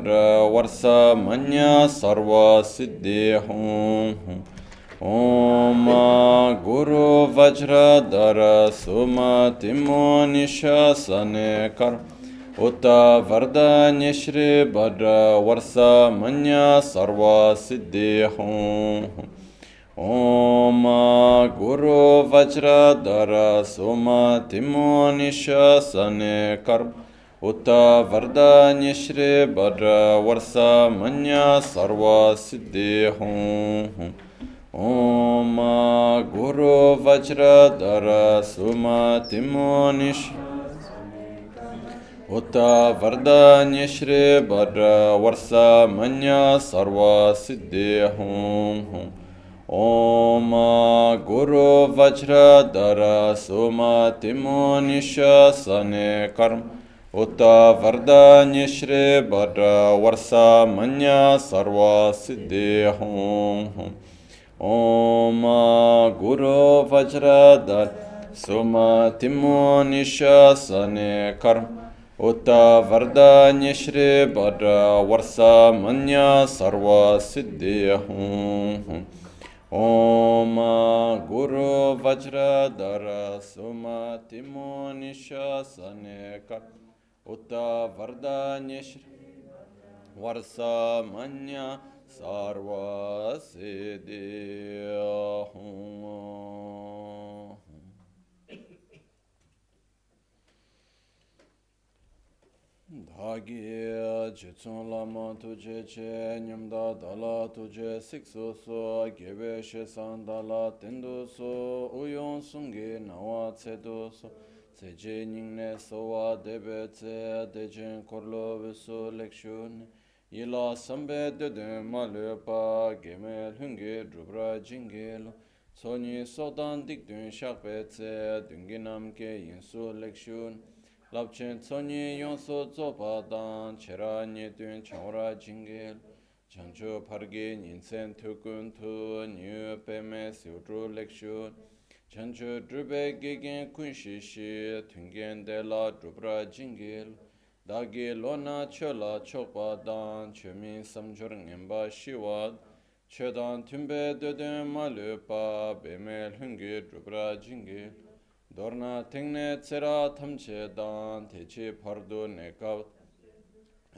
Bhadra Varsa Manya Sarva Siddhi Hum Hum Om Guru Vajra Dara Suma Timo Nishasane Kar Uta Vardanya Shri Bhadra Varsa Manya Sarva Siddhi Hum Hum Om Guru Vajra Dara Suma Timo Nishasane Karma Uta Vardanya Shri Bhadra Varsa Manya Sarva Siddhi Hum Om Guru Vajra Dara Suma Timo Nish Uta Uta Vardanya Shri Bhadra Varsa Manya Sarva Siddhi Hum Om Guru Vajra Dara Suma Timo Nishasane Karma. Uta Vardanya Shri Bhadra Varsa Manya Sarva Siddhi Hum Om Guru Vajra Dara Suma Timo Nishasane Karma Uta Varsa Manya Sarva Siddhi Hum Dhagi Chitsun Lama Tuje Che Nyamda Dala Tuje Siksu So Gebe She Sandala Tendu So Uyon Sungi Nawa Tsedu So Tseje nyingne sowa debe tse dejen korlo viso lekshun Yila sambe dede ma lepa gemel hungi drubra jingil Tsonyi sotan dikdun shakpe tse dungi namke yinso lekshun Lapchen tsonyi yonso tsopa dan chera nyetun changra jingil Chancho pargi nyinsen tukun tu nyu peme siutru lekshun chancho drupe gegen kunshi shi tungen de la drupra jingil dagi lona chola chokpa dan chumi samchur ngenpa shiwad chodan tumbe dödön malupa beme lungi drupra jingil dorna tengne tsera tamche dan techi pardu nekav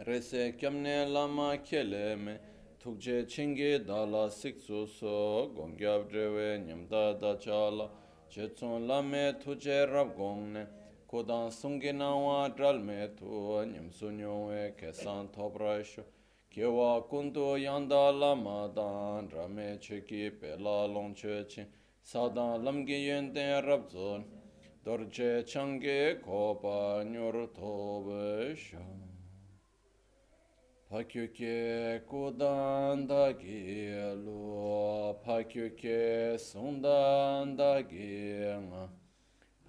rese kyamne lama keleme tukje chingi dala siksu so gongyab drewe nyamda dachala Chetsun lame tuje rab gongne, kodan sungi nangwa dralme tu, nyamsu nyongwe kesan tobrashu, kewa kundu yanda lama dan, rame cheki pela longche chin, sadan lamgi yenden rab zon, dorje change kopa nyur tobe shan. Pakyuke kudandagi lu, pakyuke sundandagi nga,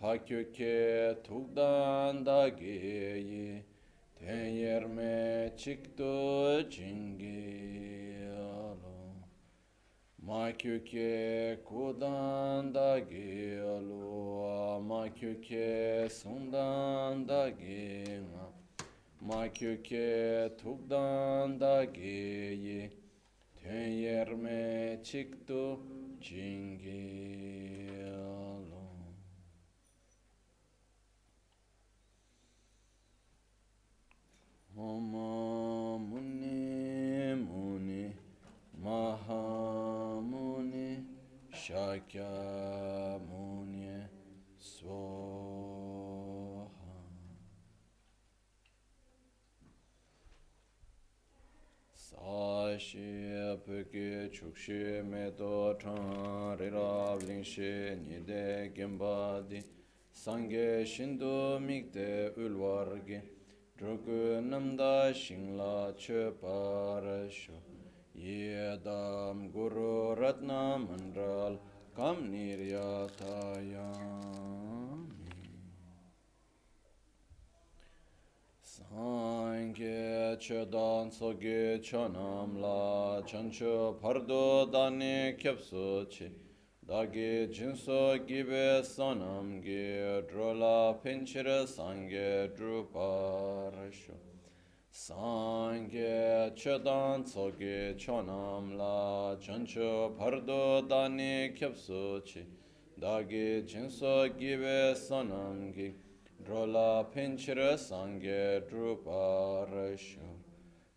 pakyuke tugdandagi yi, ten yerme çıktı cingi lu. Makyuke kudandagi lu, makyuke sundandagi nga, makyuke tukdan da geyi, ten yerme çıktı cingiyalo. Mama muni muni Mahamuni Shakyamuni Swaha chukshu me to chang rirab lingshi nide gembadi sangye shindu mikde ulwargi drugu namda shingla che parashu yedam guru ratna mandral kam niryatayam Niryatayami Sange Chedan Soge Chanam La Chancho Pardo Dani Kyapso Chi Dagi Jinso Gibe Sanam Ge Drola Pinchira Sange Druparasho Sange chedan tsoge chonam la chancho pardo dani kyapso chi dagi jinso gibe sonam gi drola pinchira sangye drupa rasho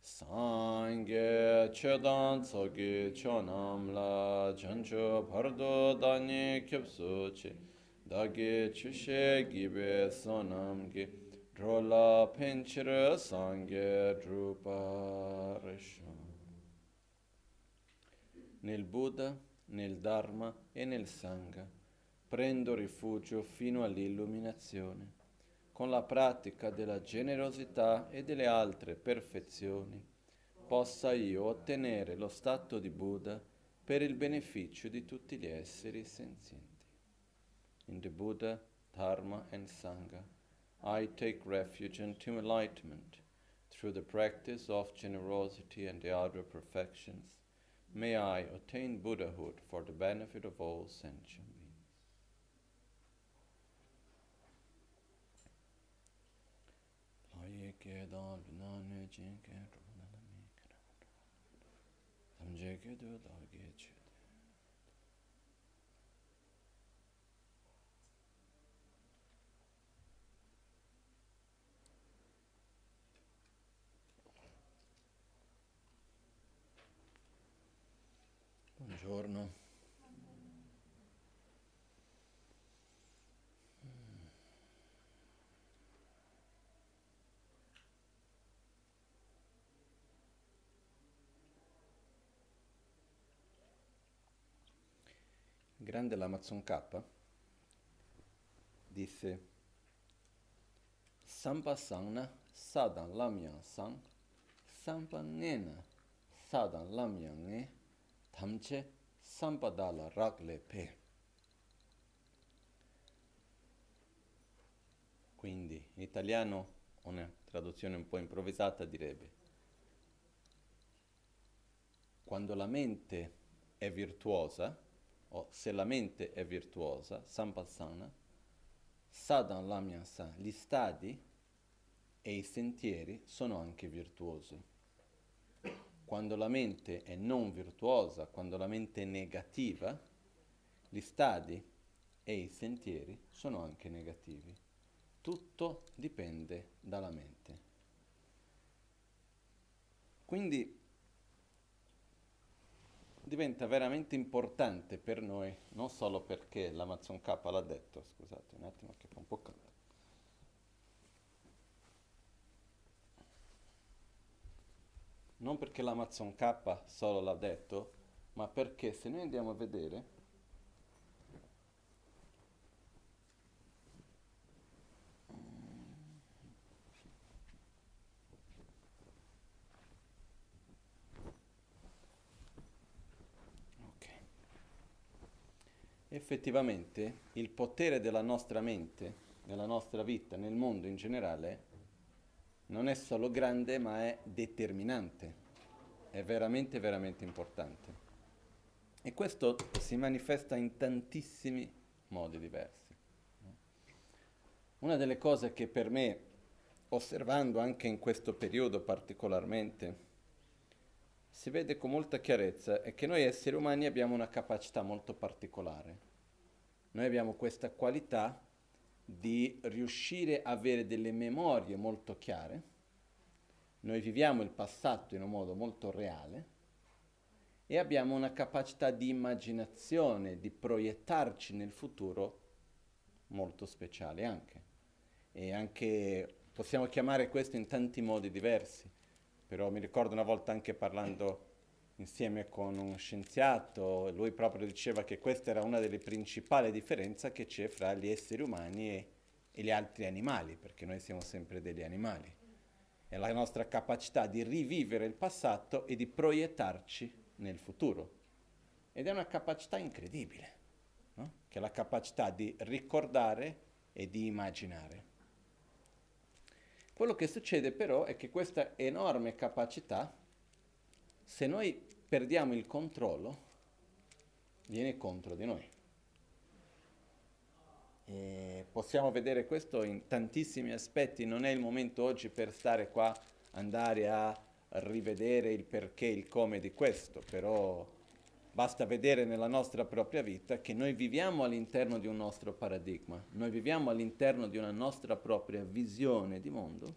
sangye chedan tsoge chonam la chancho pardo dani kyapso chi dagi chushe gibe sonam gi Drola Pinchira Sangye Druparisha. Nel Buddha, nel Dharma e nel Sangha prendo rifugio fino all'illuminazione. Con la pratica della generosità e delle altre perfezioni possa io ottenere lo stato di Buddha per il beneficio di tutti gli esseri senzienti. In the Buddha, Dharma and Sangha I take refuge into enlightenment through the practice of generosity and the other perfections. May I attain Buddhahood for the benefit of all sentient Buongiorno. Grande l'Amazon K disse Sampasana Sadan Lamyan Sang Sampanena Sadan Lamyan E Tamche sampadala ragle pe. Quindi in italiano una traduzione un po' improvvisata direbbe quando la mente è virtuosa o se la mente è virtuosa, sampassana, sadan lamyasa, gli stadi e i sentieri sono anche virtuosi quando la mente è non virtuosa, quando la mente è negativa, gli stadi e i sentieri sono anche negativi. Tutto dipende dalla mente. Quindi diventa veramente importante per noi, non solo perché l'Amazon K l'ha detto, scusate un attimo che fa un po' caldo. non perché l'Amazon K solo l'ha detto, ma perché se noi andiamo a vedere effettivamente il potere della nostra mente, nella nostra vita, nel mondo in generale, non è solo grande ma è determinante, è veramente, veramente importante. E questo si manifesta in tantissimi modi diversi. Una delle cose che per me, osservando anche in questo periodo particolarmente, si vede con molta chiarezza è che noi esseri umani abbiamo una capacità molto particolare. Noi abbiamo questa qualità di riuscire a avere delle memorie molto chiare. Noi viviamo il passato in un modo molto reale e abbiamo una capacità di immaginazione, di proiettarci nel futuro molto speciale anche. E anche possiamo chiamare questo in tanti modi diversi, però mi ricordo una volta anche parlando insieme con uno scienziato, lui proprio diceva che questa era una delle principali differenze che c'è fra gli esseri umani e, e gli altri animali, perché noi siamo sempre degli animali. È la nostra capacità di rivivere il passato e di proiettarci nel futuro. Ed è una capacità incredibile, no? che è la capacità di ricordare e di immaginare. Quello che succede però è che questa enorme capacità se noi perdiamo il controllo, viene contro di noi. E possiamo vedere questo in tantissimi aspetti, non è il momento oggi per stare qua, andare a rivedere il perché, il come di questo, però basta vedere nella nostra propria vita che noi viviamo all'interno di un nostro paradigma, noi viviamo all'interno di una nostra propria visione di mondo,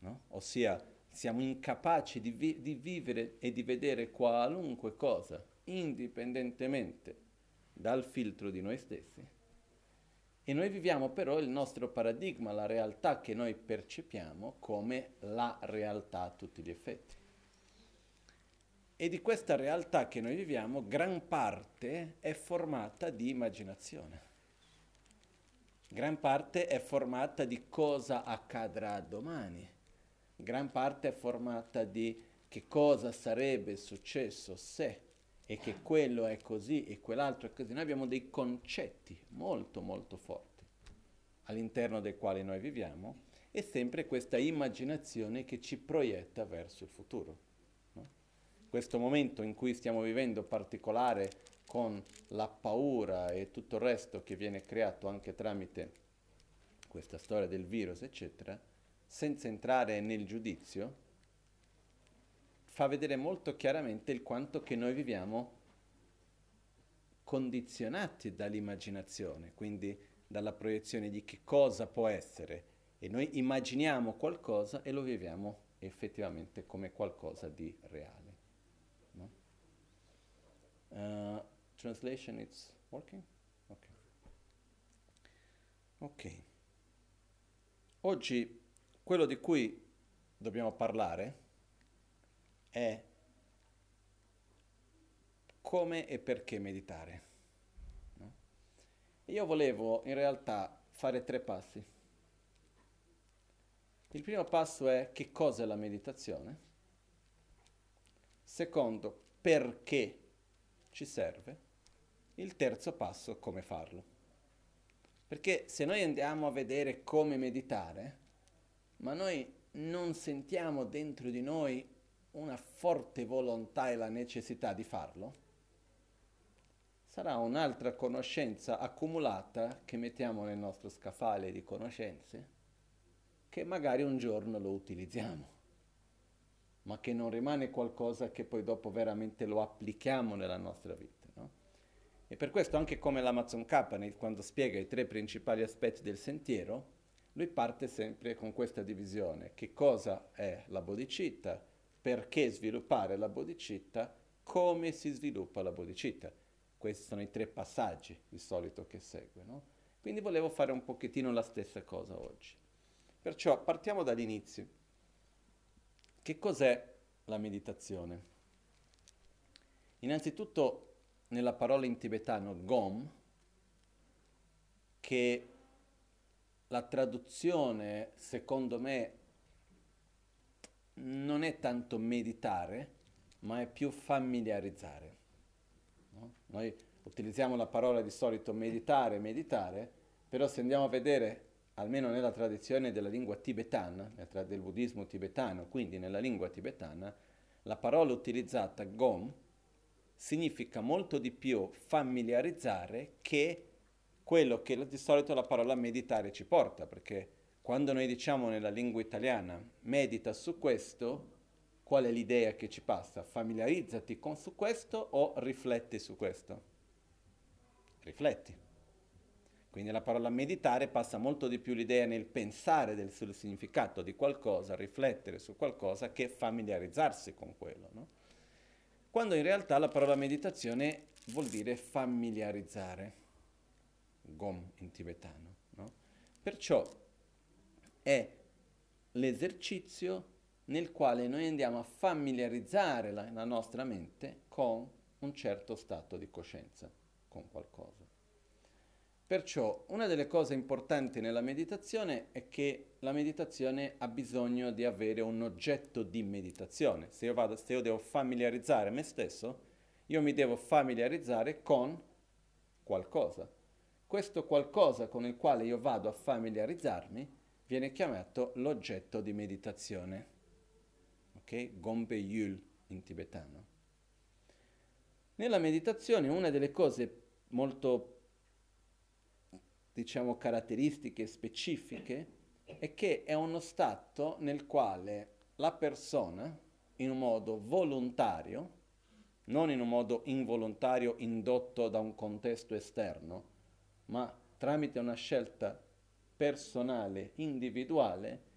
no? ossia siamo incapaci di, vi- di vivere e di vedere qualunque cosa, indipendentemente dal filtro di noi stessi. E noi viviamo però il nostro paradigma, la realtà che noi percepiamo come la realtà a tutti gli effetti. E di questa realtà che noi viviamo, gran parte è formata di immaginazione. Gran parte è formata di cosa accadrà domani. Gran parte è formata di che cosa sarebbe successo se e che quello è così e quell'altro è così. Noi abbiamo dei concetti molto molto forti all'interno dei quali noi viviamo e sempre questa immaginazione che ci proietta verso il futuro questo momento in cui stiamo vivendo particolare con la paura e tutto il resto che viene creato anche tramite questa storia del virus, eccetera, senza entrare nel giudizio, fa vedere molto chiaramente il quanto che noi viviamo condizionati dall'immaginazione, quindi dalla proiezione di che cosa può essere e noi immaginiamo qualcosa e lo viviamo effettivamente come qualcosa di reale. Uh, translation it's working? Ok. Ok. Oggi quello di cui dobbiamo parlare è come e perché meditare. No? Io volevo in realtà fare tre passi. Il primo passo è che cosa è la meditazione. Secondo, perché ci serve. Il terzo passo, come farlo. Perché se noi andiamo a vedere come meditare, ma noi non sentiamo dentro di noi una forte volontà e la necessità di farlo, sarà un'altra conoscenza accumulata che mettiamo nel nostro scaffale di conoscenze, che magari un giorno lo utilizziamo ma che non rimane qualcosa che poi dopo veramente lo applichiamo nella nostra vita. No? E per questo anche come l'Amazon K, quando spiega i tre principali aspetti del sentiero, lui parte sempre con questa divisione. Che cosa è la bodhicitta? Perché sviluppare la bodhicitta? Come si sviluppa la bodhicitta? Questi sono i tre passaggi di solito che segue. No? Quindi volevo fare un pochettino la stessa cosa oggi. Perciò partiamo dall'inizio. Che cos'è la meditazione? Innanzitutto nella parola in tibetano gom, che la traduzione secondo me non è tanto meditare, ma è più familiarizzare. No? Noi utilizziamo la parola di solito meditare, meditare, però se andiamo a vedere almeno nella tradizione della lingua tibetana, del buddismo tibetano, quindi nella lingua tibetana, la parola utilizzata gom significa molto di più familiarizzare che quello che di solito la parola meditare ci porta, perché quando noi diciamo nella lingua italiana medita su questo, qual è l'idea che ci passa? Familiarizzati con su questo o rifletti su questo? Rifletti. Quindi la parola meditare passa molto di più l'idea nel pensare del, sul significato di qualcosa, riflettere su qualcosa, che familiarizzarsi con quello. No? Quando in realtà la parola meditazione vuol dire familiarizzare, gom in tibetano. No? Perciò è l'esercizio nel quale noi andiamo a familiarizzare la, la nostra mente con un certo stato di coscienza, con qualcosa. Perciò una delle cose importanti nella meditazione è che la meditazione ha bisogno di avere un oggetto di meditazione. Se io, vado, se io devo familiarizzare me stesso, io mi devo familiarizzare con qualcosa. Questo qualcosa con il quale io vado a familiarizzarmi viene chiamato l'oggetto di meditazione. Ok? Gombe Yul in tibetano. Nella meditazione una delle cose molto diciamo, caratteristiche specifiche è che è uno stato nel quale la persona in un modo volontario, non in un modo involontario indotto da un contesto esterno, ma tramite una scelta personale, individuale,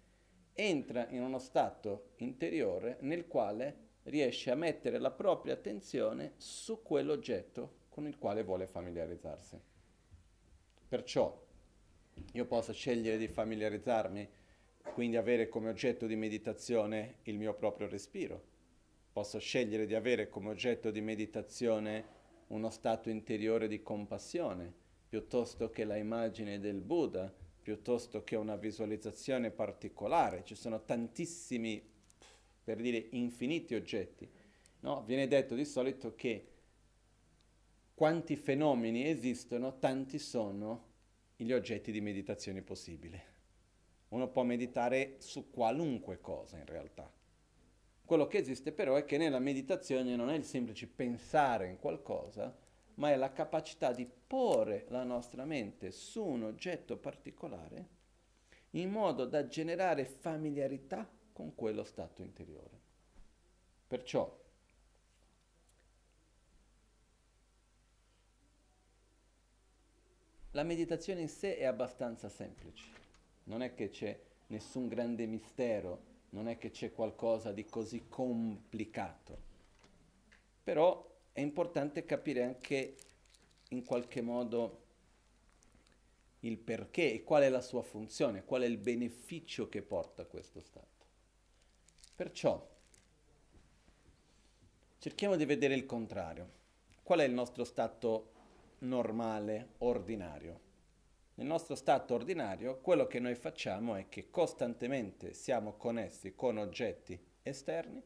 entra in uno stato interiore nel quale riesce a mettere la propria attenzione su quell'oggetto con il quale vuole familiarizzarsi. Perciò io posso scegliere di familiarizzarmi, quindi avere come oggetto di meditazione il mio proprio respiro. Posso scegliere di avere come oggetto di meditazione uno stato interiore di compassione, piuttosto che la immagine del Buddha, piuttosto che una visualizzazione particolare. Ci sono tantissimi, per dire infiniti oggetti. No? Viene detto di solito che quanti fenomeni esistono, tanti sono gli oggetti di meditazione possibile. Uno può meditare su qualunque cosa in realtà. Quello che esiste però è che nella meditazione non è il semplice pensare in qualcosa, ma è la capacità di porre la nostra mente su un oggetto particolare in modo da generare familiarità con quello stato interiore. Perciò La meditazione in sé è abbastanza semplice, non è che c'è nessun grande mistero, non è che c'è qualcosa di così complicato, però è importante capire anche in qualche modo il perché e qual è la sua funzione, qual è il beneficio che porta questo stato. Perciò cerchiamo di vedere il contrario. Qual è il nostro stato normale, ordinario. Nel nostro stato ordinario quello che noi facciamo è che costantemente siamo connessi con oggetti esterni,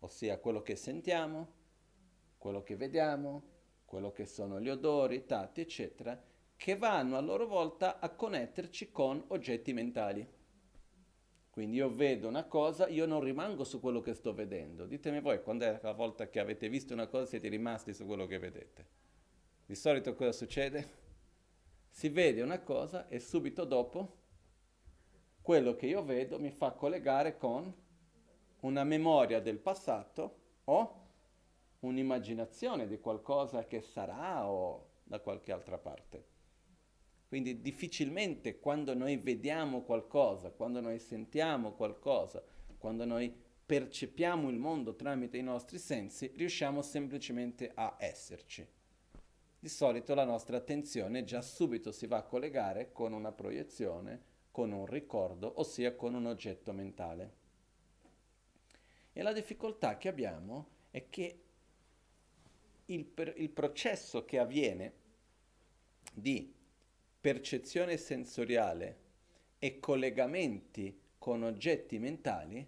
ossia quello che sentiamo, quello che vediamo, quello che sono gli odori, i tatti, eccetera, che vanno a loro volta a connetterci con oggetti mentali. Quindi io vedo una cosa, io non rimango su quello che sto vedendo. Ditemi voi, quando è la volta che avete visto una cosa siete rimasti su quello che vedete? Di solito cosa succede? Si vede una cosa e subito dopo quello che io vedo mi fa collegare con una memoria del passato o un'immaginazione di qualcosa che sarà o da qualche altra parte. Quindi difficilmente quando noi vediamo qualcosa, quando noi sentiamo qualcosa, quando noi percepiamo il mondo tramite i nostri sensi, riusciamo semplicemente a esserci di solito la nostra attenzione già subito si va a collegare con una proiezione, con un ricordo, ossia con un oggetto mentale. E la difficoltà che abbiamo è che il, per, il processo che avviene di percezione sensoriale e collegamenti con oggetti mentali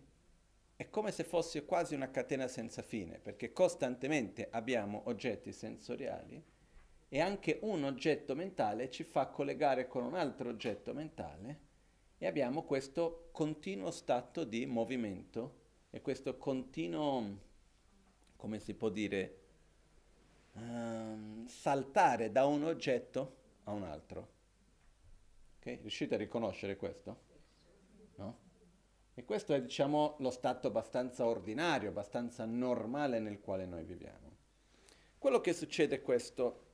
è come se fosse quasi una catena senza fine, perché costantemente abbiamo oggetti sensoriali e anche un oggetto mentale ci fa collegare con un altro oggetto mentale e abbiamo questo continuo stato di movimento e questo continuo, come si può dire, um, saltare da un oggetto a un altro. Okay? Riuscite a riconoscere questo? No? E questo è, diciamo, lo stato abbastanza ordinario, abbastanza normale nel quale noi viviamo. Quello che succede è questo,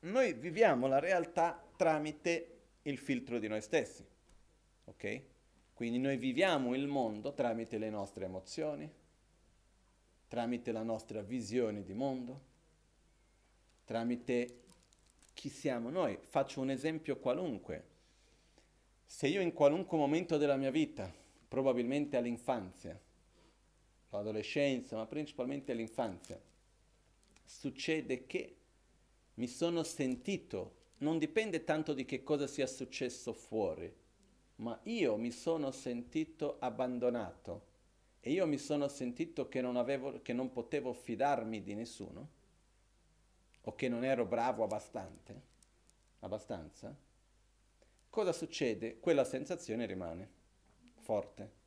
noi viviamo la realtà tramite il filtro di noi stessi, ok? Quindi noi viviamo il mondo tramite le nostre emozioni, tramite la nostra visione di mondo, tramite chi siamo noi. Faccio un esempio qualunque. Se io in qualunque momento della mia vita, probabilmente all'infanzia, l'adolescenza, ma principalmente all'infanzia, succede che mi sono sentito, non dipende tanto di che cosa sia successo fuori, ma io mi sono sentito abbandonato e io mi sono sentito che non, avevo, che non potevo fidarmi di nessuno o che non ero bravo abbastanza, abbastanza, cosa succede? Quella sensazione rimane forte.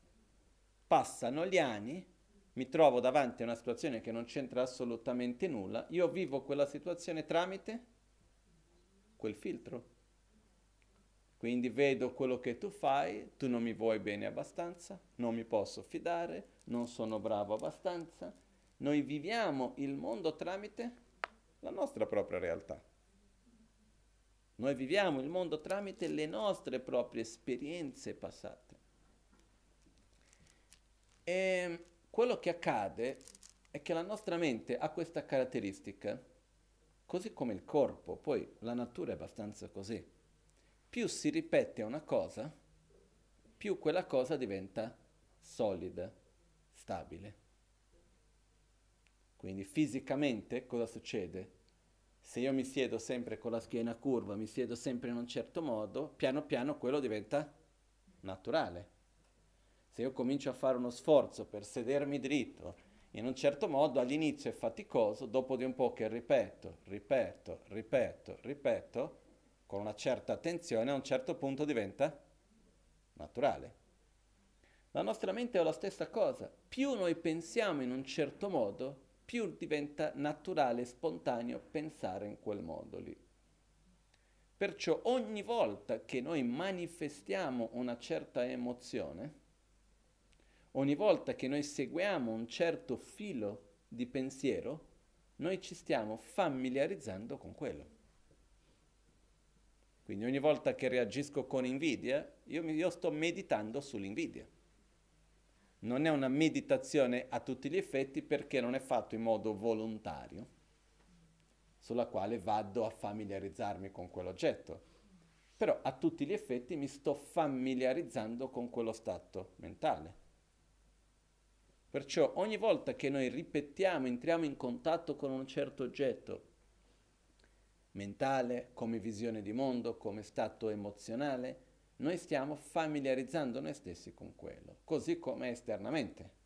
Passano gli anni mi trovo davanti a una situazione che non c'entra assolutamente nulla, io vivo quella situazione tramite quel filtro. Quindi vedo quello che tu fai, tu non mi vuoi bene abbastanza, non mi posso fidare, non sono bravo abbastanza. Noi viviamo il mondo tramite la nostra propria realtà. Noi viviamo il mondo tramite le nostre proprie esperienze passate. E quello che accade è che la nostra mente ha questa caratteristica, così come il corpo, poi la natura è abbastanza così. Più si ripete una cosa, più quella cosa diventa solida, stabile. Quindi fisicamente cosa succede? Se io mi siedo sempre con la schiena curva, mi siedo sempre in un certo modo, piano piano quello diventa naturale. Se io comincio a fare uno sforzo per sedermi dritto in un certo modo, all'inizio è faticoso, dopo di un po' che ripeto, ripeto, ripeto, ripeto, con una certa attenzione, a un certo punto diventa naturale. La nostra mente è la stessa cosa. Più noi pensiamo in un certo modo, più diventa naturale e spontaneo pensare in quel modo lì. Perciò ogni volta che noi manifestiamo una certa emozione, ogni volta che noi seguiamo un certo filo di pensiero, noi ci stiamo familiarizzando con quello. Quindi ogni volta che reagisco con invidia, io, io sto meditando sull'invidia non è una meditazione a tutti gli effetti perché non è fatto in modo volontario, sulla quale vado a familiarizzarmi con quell'oggetto. Però a tutti gli effetti mi sto familiarizzando con quello stato mentale. Perciò ogni volta che noi ripetiamo, entriamo in contatto con un certo oggetto mentale, come visione di mondo, come stato emozionale, noi stiamo familiarizzando noi stessi con quello, così come esternamente.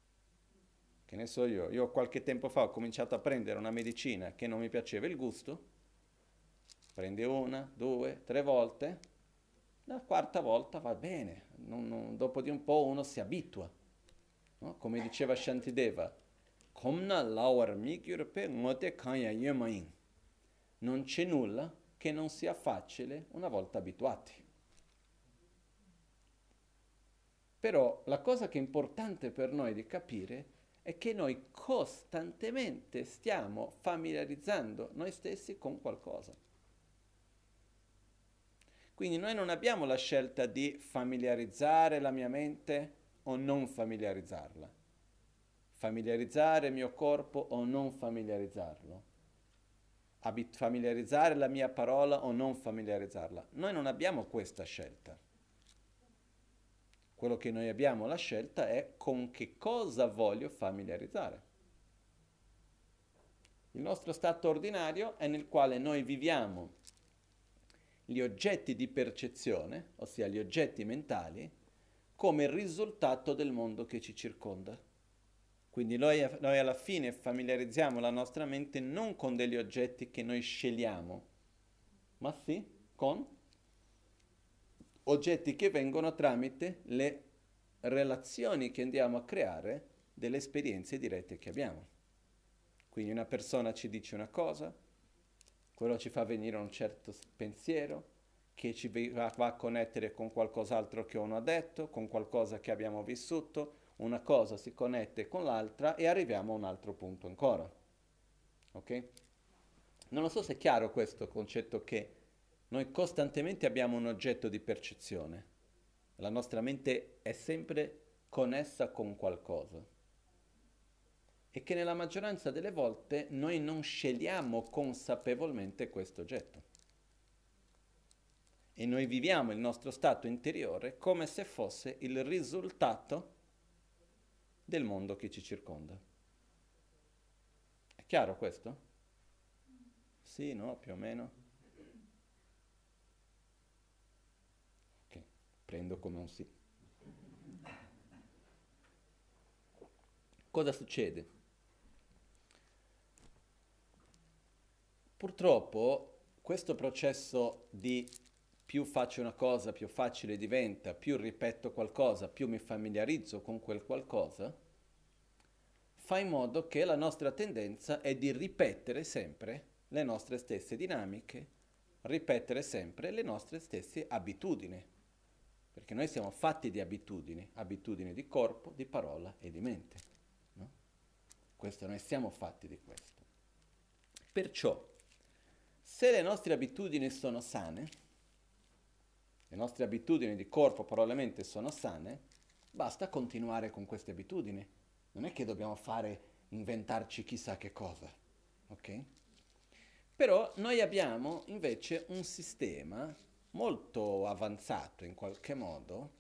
Che ne so io, io qualche tempo fa ho cominciato a prendere una medicina che non mi piaceva il gusto, prendi una, due, tre volte, la quarta volta va bene, non, non, dopo di un po' uno si abitua. No? Come diceva Shantideva, non c'è nulla che non sia facile una volta abituati. Però la cosa che è importante per noi di capire è che noi costantemente stiamo familiarizzando noi stessi con qualcosa. Quindi noi non abbiamo la scelta di familiarizzare la mia mente o non familiarizzarla. Familiarizzare il mio corpo o non familiarizzarlo. Abit- familiarizzare la mia parola o non familiarizzarla. Noi non abbiamo questa scelta. Quello che noi abbiamo la scelta è con che cosa voglio familiarizzare. Il nostro stato ordinario è nel quale noi viviamo gli oggetti di percezione, ossia gli oggetti mentali, come risultato del mondo che ci circonda. Quindi noi, noi, alla fine familiarizziamo la nostra mente non con degli oggetti che noi scegliamo, ma sì con oggetti che vengono tramite le relazioni che andiamo a creare delle esperienze dirette che abbiamo. Quindi una persona ci dice una cosa, quello ci fa venire un certo pensiero, che ci va, a connettere con qualcos'altro che uno ha detto, con qualcosa che abbiamo vissuto, una cosa si connette con l'altra e arriviamo a un altro punto ancora. Ok? Non lo so se è chiaro questo concetto che noi costantemente abbiamo un oggetto di percezione. La nostra mente è sempre connessa con qualcosa. E che nella maggioranza delle volte noi non scegliamo consapevolmente questo oggetto. E noi viviamo il nostro stato interiore come se fosse il risultato del mondo che ci circonda. È chiaro questo? Sì, no, più o meno. Prendo come un sì. Cosa succede? Purtroppo questo processo di più faccio una cosa, più facile diventa, più ripeto qualcosa, più mi familiarizzo con quel qualcosa, fa in modo che la nostra tendenza è di ripetere sempre le nostre stesse dinamiche ripetere sempre le nostre stesse abitudini, perché noi siamo fatti di abitudini, abitudini di corpo, di parola e di mente. No? Questo, noi siamo fatti di questo. Perciò, se le nostre abitudini sono sane, le nostre abitudini di corpo, parola e mente sono sane, basta continuare con queste abitudini. Non è che dobbiamo fare, inventarci chissà che cosa, ok? Però noi abbiamo invece un sistema molto avanzato in qualche modo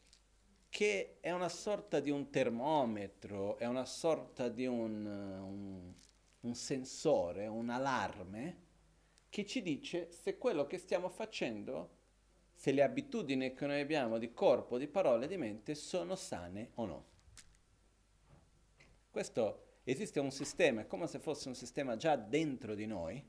che è una sorta di un termometro, è una sorta di un, un, un sensore, un allarme che ci dice se quello che stiamo facendo, se le abitudini che noi abbiamo di corpo, di parole, di mente sono sane o no. Questo esiste un sistema, è come se fosse un sistema già dentro di noi,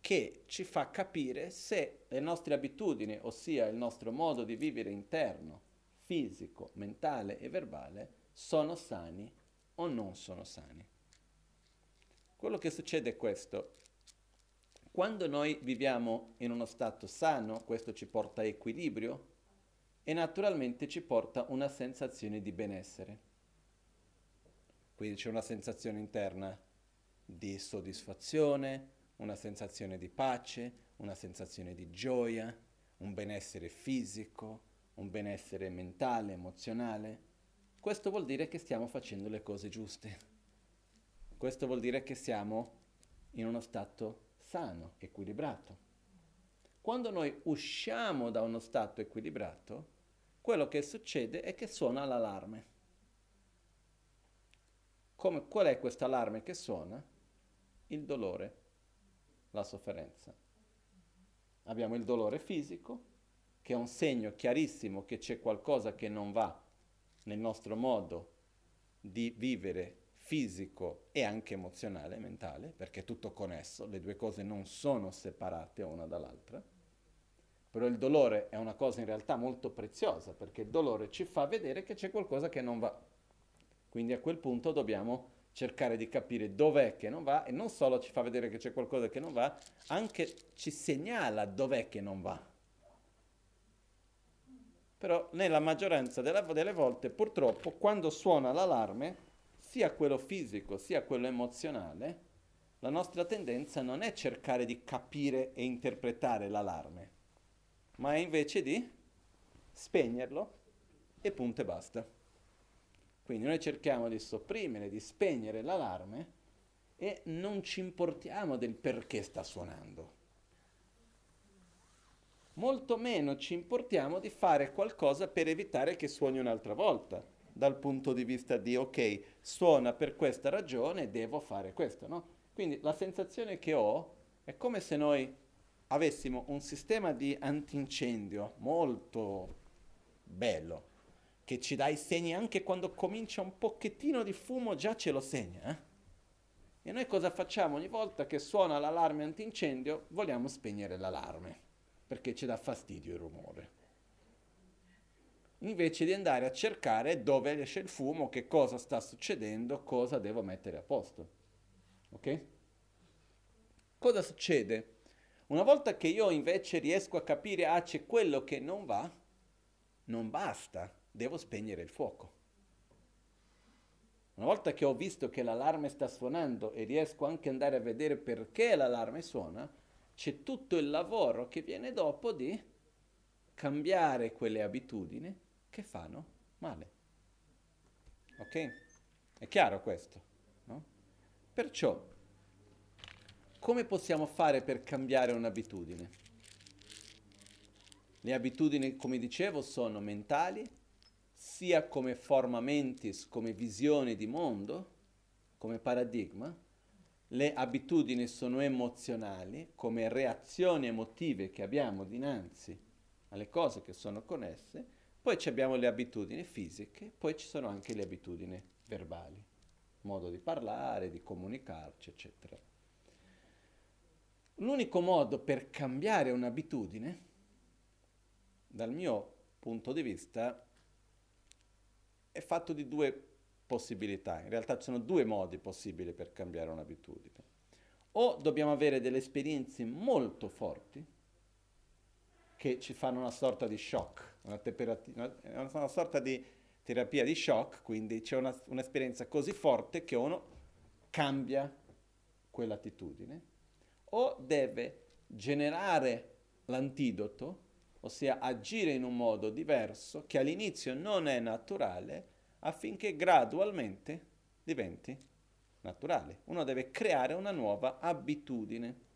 che ci fa capire se le nostre abitudini, ossia il nostro modo di vivere interno, fisico, mentale e verbale, sono sani o non sono sani. Quello che succede è questo. Quando noi viviamo in uno stato sano, questo ci porta a equilibrio e naturalmente ci porta una sensazione di benessere. Quindi c'è una sensazione interna di soddisfazione, una sensazione di pace, una sensazione di gioia, un benessere fisico, un benessere mentale, emozionale. Questo vuol dire che stiamo facendo le cose giuste. Questo vuol dire che siamo in uno stato sano, equilibrato. Quando noi usciamo da uno stato equilibrato, quello che succede è che suona l'allarme. Come, qual è questo allarme che suona? Il dolore la sofferenza. Abbiamo il dolore fisico, che è un segno chiarissimo che c'è qualcosa che non va nel nostro modo di vivere fisico e anche emozionale, mentale, perché è tutto connesso, le due cose non sono separate una dall'altra. Però il dolore è una cosa in realtà molto preziosa, perché il dolore ci fa vedere che c'è qualcosa che non va. Quindi a quel punto dobbiamo cercare di capire dov'è che non va e non solo ci fa vedere che c'è qualcosa che non va, anche ci segnala dov'è che non va. Però nella maggioranza delle, delle volte purtroppo quando suona l'allarme, sia quello fisico sia quello emozionale, la nostra tendenza non è cercare di capire e interpretare l'allarme, ma è invece di spegnerlo e punto e basta. Quindi noi cerchiamo di sopprimere, di spegnere l'allarme e non ci importiamo del perché sta suonando. Molto meno ci importiamo di fare qualcosa per evitare che suoni un'altra volta, dal punto di vista di ok, suona per questa ragione, devo fare questo, no? Quindi la sensazione che ho è come se noi avessimo un sistema di antincendio molto bello, che ci dà i segni anche quando comincia un pochettino di fumo, già ce lo segna. Eh? E noi cosa facciamo? Ogni volta che suona l'allarme antincendio, vogliamo spegnere l'allarme, perché ci dà fastidio il rumore. Invece di andare a cercare dove esce il fumo, che cosa sta succedendo, cosa devo mettere a posto. Ok? Cosa succede? Una volta che io invece riesco a capire, ah, c'è quello che non va, non basta devo spegnere il fuoco. Una volta che ho visto che l'allarme sta suonando e riesco anche ad andare a vedere perché l'allarme suona, c'è tutto il lavoro che viene dopo di cambiare quelle abitudini che fanno male. Ok? È chiaro questo? No? Perciò, come possiamo fare per cambiare un'abitudine? Le abitudini, come dicevo, sono mentali, sia come forma mentis, come visione di mondo, come paradigma, le abitudini sono emozionali, come reazioni emotive che abbiamo dinanzi alle cose che sono connesse, poi abbiamo le abitudini fisiche, poi ci sono anche le abitudini verbali, modo di parlare, di comunicarci, eccetera. L'unico modo per cambiare un'abitudine, dal mio punto di vista, è fatto di due possibilità. In realtà ci sono due modi possibili per cambiare un'abitudine. O dobbiamo avere delle esperienze molto forti, che ci fanno una sorta di shock, una, una, una sorta di terapia di shock, quindi c'è una, un'esperienza così forte che uno cambia quell'attitudine o deve generare l'antidoto, ossia agire in un modo diverso che all'inizio non è naturale affinché gradualmente diventi naturale. Uno deve creare una nuova abitudine.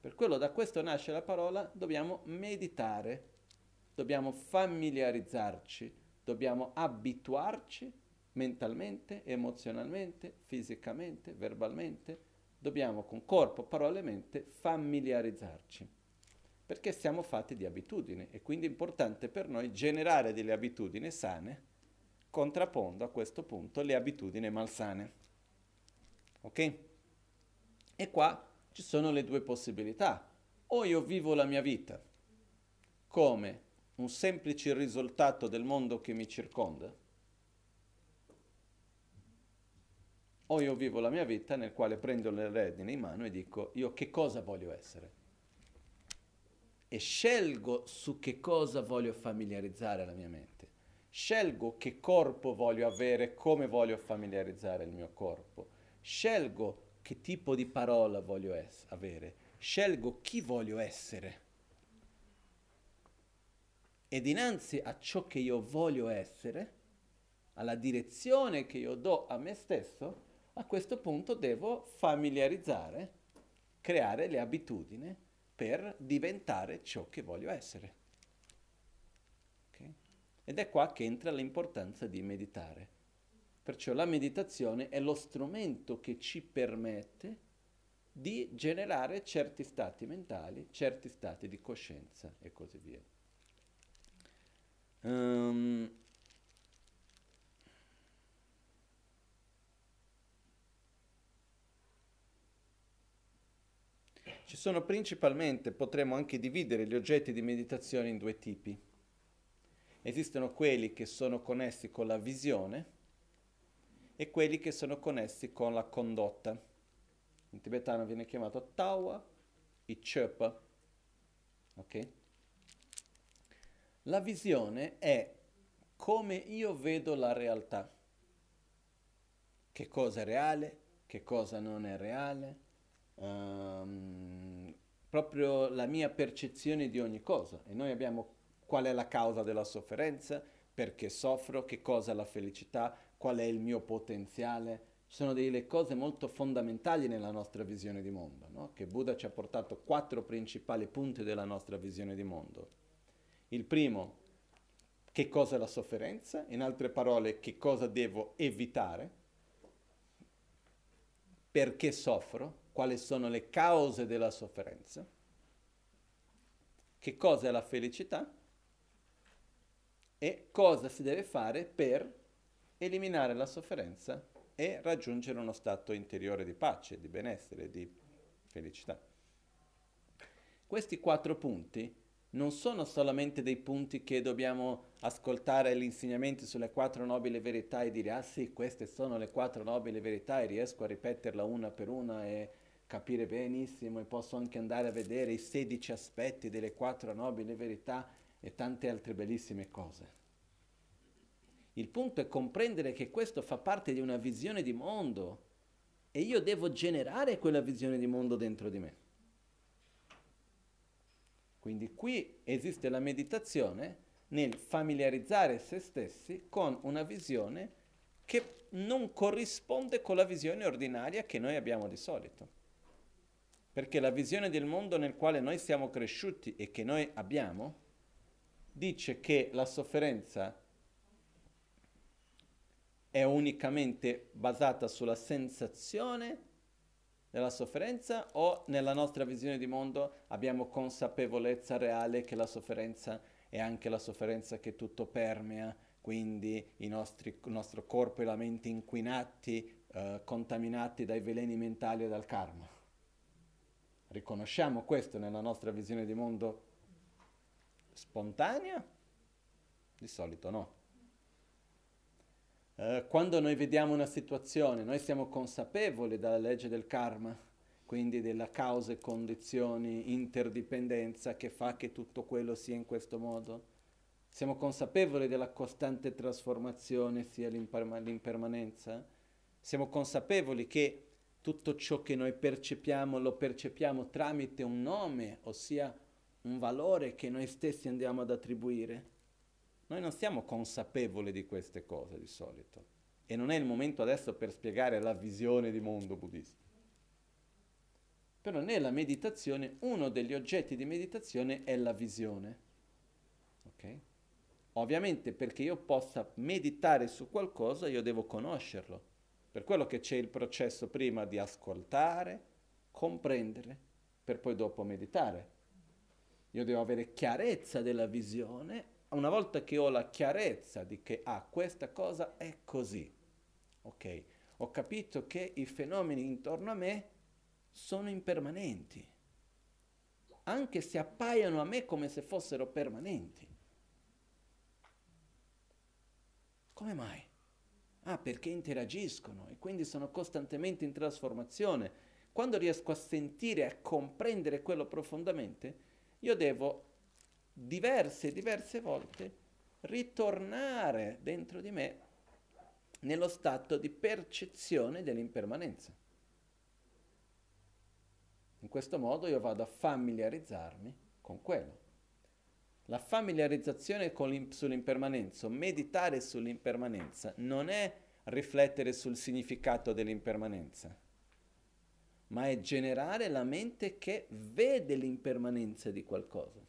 Per quello da questo nasce la parola dobbiamo meditare, dobbiamo familiarizzarci, dobbiamo abituarci mentalmente, emozionalmente, fisicamente, verbalmente, dobbiamo con corpo, parole e mente familiarizzarci, perché siamo fatti di abitudini e quindi è importante per noi generare delle abitudini sane, contrappondo a questo punto le abitudini malsane. Ok? E qua ci sono le due possibilità. O io vivo la mia vita come un semplice risultato del mondo che mi circonda, o io vivo la mia vita nel quale prendo le redini in mano e dico io che cosa voglio essere. E scelgo su che cosa voglio familiarizzare la mia mente. Scelgo che corpo voglio avere, come voglio familiarizzare il mio corpo. Scelgo che tipo di parola voglio es- avere. Scelgo chi voglio essere. E dinanzi a ciò che io voglio essere, alla direzione che io do a me stesso, a questo punto devo familiarizzare, creare le abitudini per diventare ciò che voglio essere. Ed è qua che entra l'importanza di meditare. Perciò la meditazione è lo strumento che ci permette di generare certi stati mentali, certi stati di coscienza e così via. Um, Ci sono principalmente, potremmo anche dividere gli oggetti di meditazione in due tipi. Esistono quelli che sono connessi con la visione e quelli che sono connessi con la condotta. In tibetano viene chiamato Tawa e Chöpa. Ok? La visione è come io vedo la realtà. Che cosa è reale, che cosa non è reale, um, proprio la mia percezione di ogni cosa e noi abbiamo qual è la causa della sofferenza, perché soffro, che cosa è la felicità, qual è il mio potenziale. Sono delle cose molto fondamentali nella nostra visione di mondo, no? che Buddha ci ha portato quattro principali punti della nostra visione di mondo. Il primo, che cosa è la sofferenza, in altre parole, che cosa devo evitare, perché soffro, quali sono le cause della sofferenza, che cosa è la felicità e cosa si deve fare per eliminare la sofferenza e raggiungere uno stato interiore di pace, di benessere, di felicità. Questi quattro punti non sono solamente dei punti che dobbiamo ascoltare gli insegnamenti sulle quattro nobili verità e dire ah sì, queste sono le quattro nobili verità e riesco a ripeterla una per una e capire benissimo e posso anche andare a vedere i 16 aspetti delle quattro nobili verità e tante altre bellissime cose. Il punto è comprendere che questo fa parte di una visione di mondo e io devo generare quella visione di mondo dentro di me. Quindi qui esiste la meditazione nel familiarizzare se stessi con una visione che non corrisponde con la visione ordinaria che noi abbiamo di solito. Perché la visione del mondo nel quale noi siamo cresciuti e che noi abbiamo dice che la sofferenza è unicamente basata sulla sensazione della sofferenza o nella nostra visione di mondo abbiamo consapevolezza reale che la sofferenza è anche la sofferenza che tutto permea, quindi nostri, il nostro corpo e la mente inquinati, eh, contaminati dai veleni mentali e dal karma. Riconosciamo questo nella nostra visione di mondo spontanea? Di solito no. Eh, quando noi vediamo una situazione, noi siamo consapevoli della legge del karma quindi della causa e condizioni, interdipendenza che fa che tutto quello sia in questo modo. Siamo consapevoli della costante trasformazione, sia l'imperma- l'impermanenza. Siamo consapevoli che tutto ciò che noi percepiamo lo percepiamo tramite un nome, ossia un valore che noi stessi andiamo ad attribuire. Noi non siamo consapevoli di queste cose di solito e non è il momento adesso per spiegare la visione di mondo buddista. Però nella meditazione uno degli oggetti di meditazione è la visione. Okay? Ovviamente perché io possa meditare su qualcosa io devo conoscerlo. Per quello che c'è il processo prima di ascoltare, comprendere, per poi dopo meditare. Io devo avere chiarezza della visione. Una volta che ho la chiarezza di che ah, questa cosa è così, ok, ho capito che i fenomeni intorno a me sono impermanenti, anche se appaiono a me come se fossero permanenti. Come mai? Ah, perché interagiscono e quindi sono costantemente in trasformazione. Quando riesco a sentire, a comprendere quello profondamente, io devo diverse, diverse volte ritornare dentro di me nello stato di percezione dell'impermanenza. In questo modo io vado a familiarizzarmi con quello. La familiarizzazione sull'impermanenza, meditare sull'impermanenza, non è riflettere sul significato dell'impermanenza, ma è generare la mente che vede l'impermanenza di qualcosa.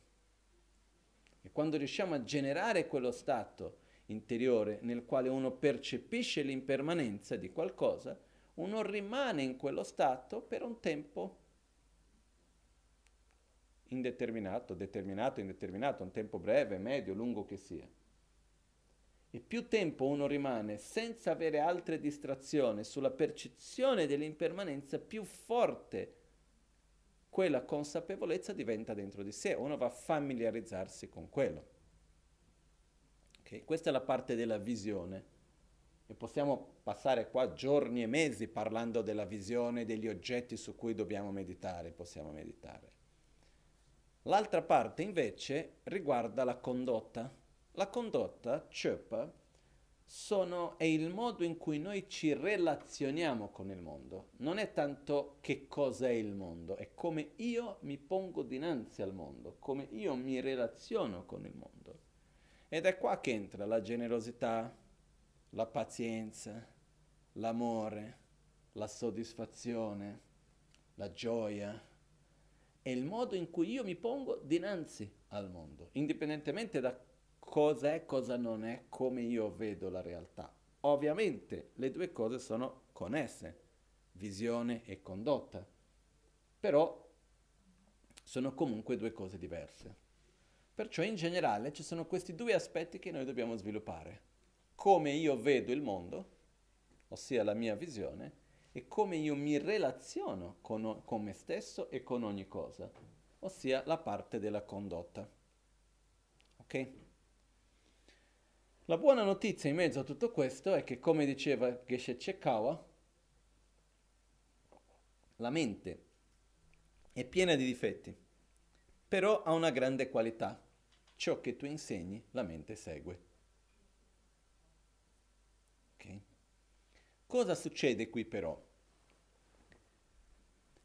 E quando riusciamo a generare quello stato interiore nel quale uno percepisce l'impermanenza di qualcosa, uno rimane in quello stato per un tempo indeterminato, determinato, indeterminato, un tempo breve, medio, lungo che sia. E più tempo uno rimane senza avere altre distrazioni sulla percezione dell'impermanenza, più forte quella consapevolezza diventa dentro di sé, uno va a familiarizzarsi con quello. Okay? Questa è la parte della visione. E possiamo passare qua giorni e mesi parlando della visione degli oggetti su cui dobbiamo meditare, possiamo meditare. L'altra parte invece riguarda la condotta. La condotta, chöpa, sono, è il modo in cui noi ci relazioniamo con il mondo. Non è tanto che cosa è il mondo, è come io mi pongo dinanzi al mondo, come io mi relaziono con il mondo. Ed è qua che entra la generosità, la pazienza, l'amore, la soddisfazione, la gioia, è il modo in cui io mi pongo dinanzi al mondo, indipendentemente da cosa è, cosa non è, come io vedo la realtà. Ovviamente le due cose sono connesse, visione e condotta, però sono comunque due cose diverse. Perciò in generale ci sono questi due aspetti che noi dobbiamo sviluppare. Come io vedo il mondo, ossia la mia visione, e come io mi relaziono con, con me stesso e con ogni cosa, ossia la parte della condotta. Ok? La buona notizia in mezzo a tutto questo è che, come diceva Geshe Chekawa, la mente è piena di difetti, però ha una grande qualità. Ciò che tu insegni, la mente segue. Okay? Cosa succede qui però?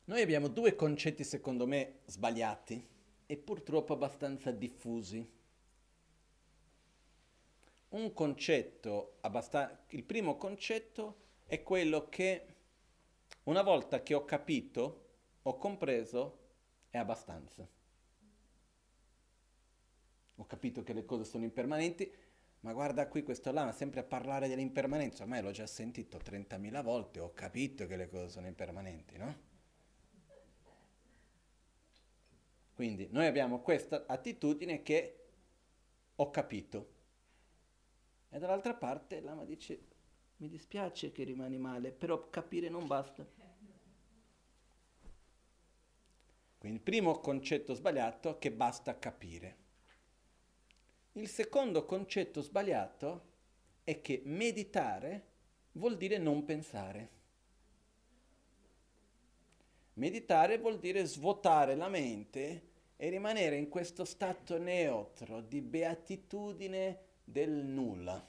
Noi abbiamo due concetti secondo me sbagliati e purtroppo abbastanza diffusi. Un concetto, abbastan- il primo concetto è quello che una volta che ho capito, ho compreso, è abbastanza. Ho capito che le cose sono impermanenti, ma guarda qui questo là, sempre a parlare dell'impermanenza, ormai l'ho già sentito 30.000 volte, ho capito che le cose sono impermanenti, no? Quindi noi abbiamo questa attitudine che ho capito. E dall'altra parte l'ama dice, mi dispiace che rimani male, però capire non basta. Quindi il primo concetto sbagliato è che basta capire. Il secondo concetto sbagliato è che meditare vuol dire non pensare. Meditare vuol dire svuotare la mente e rimanere in questo stato neutro di beatitudine del nulla.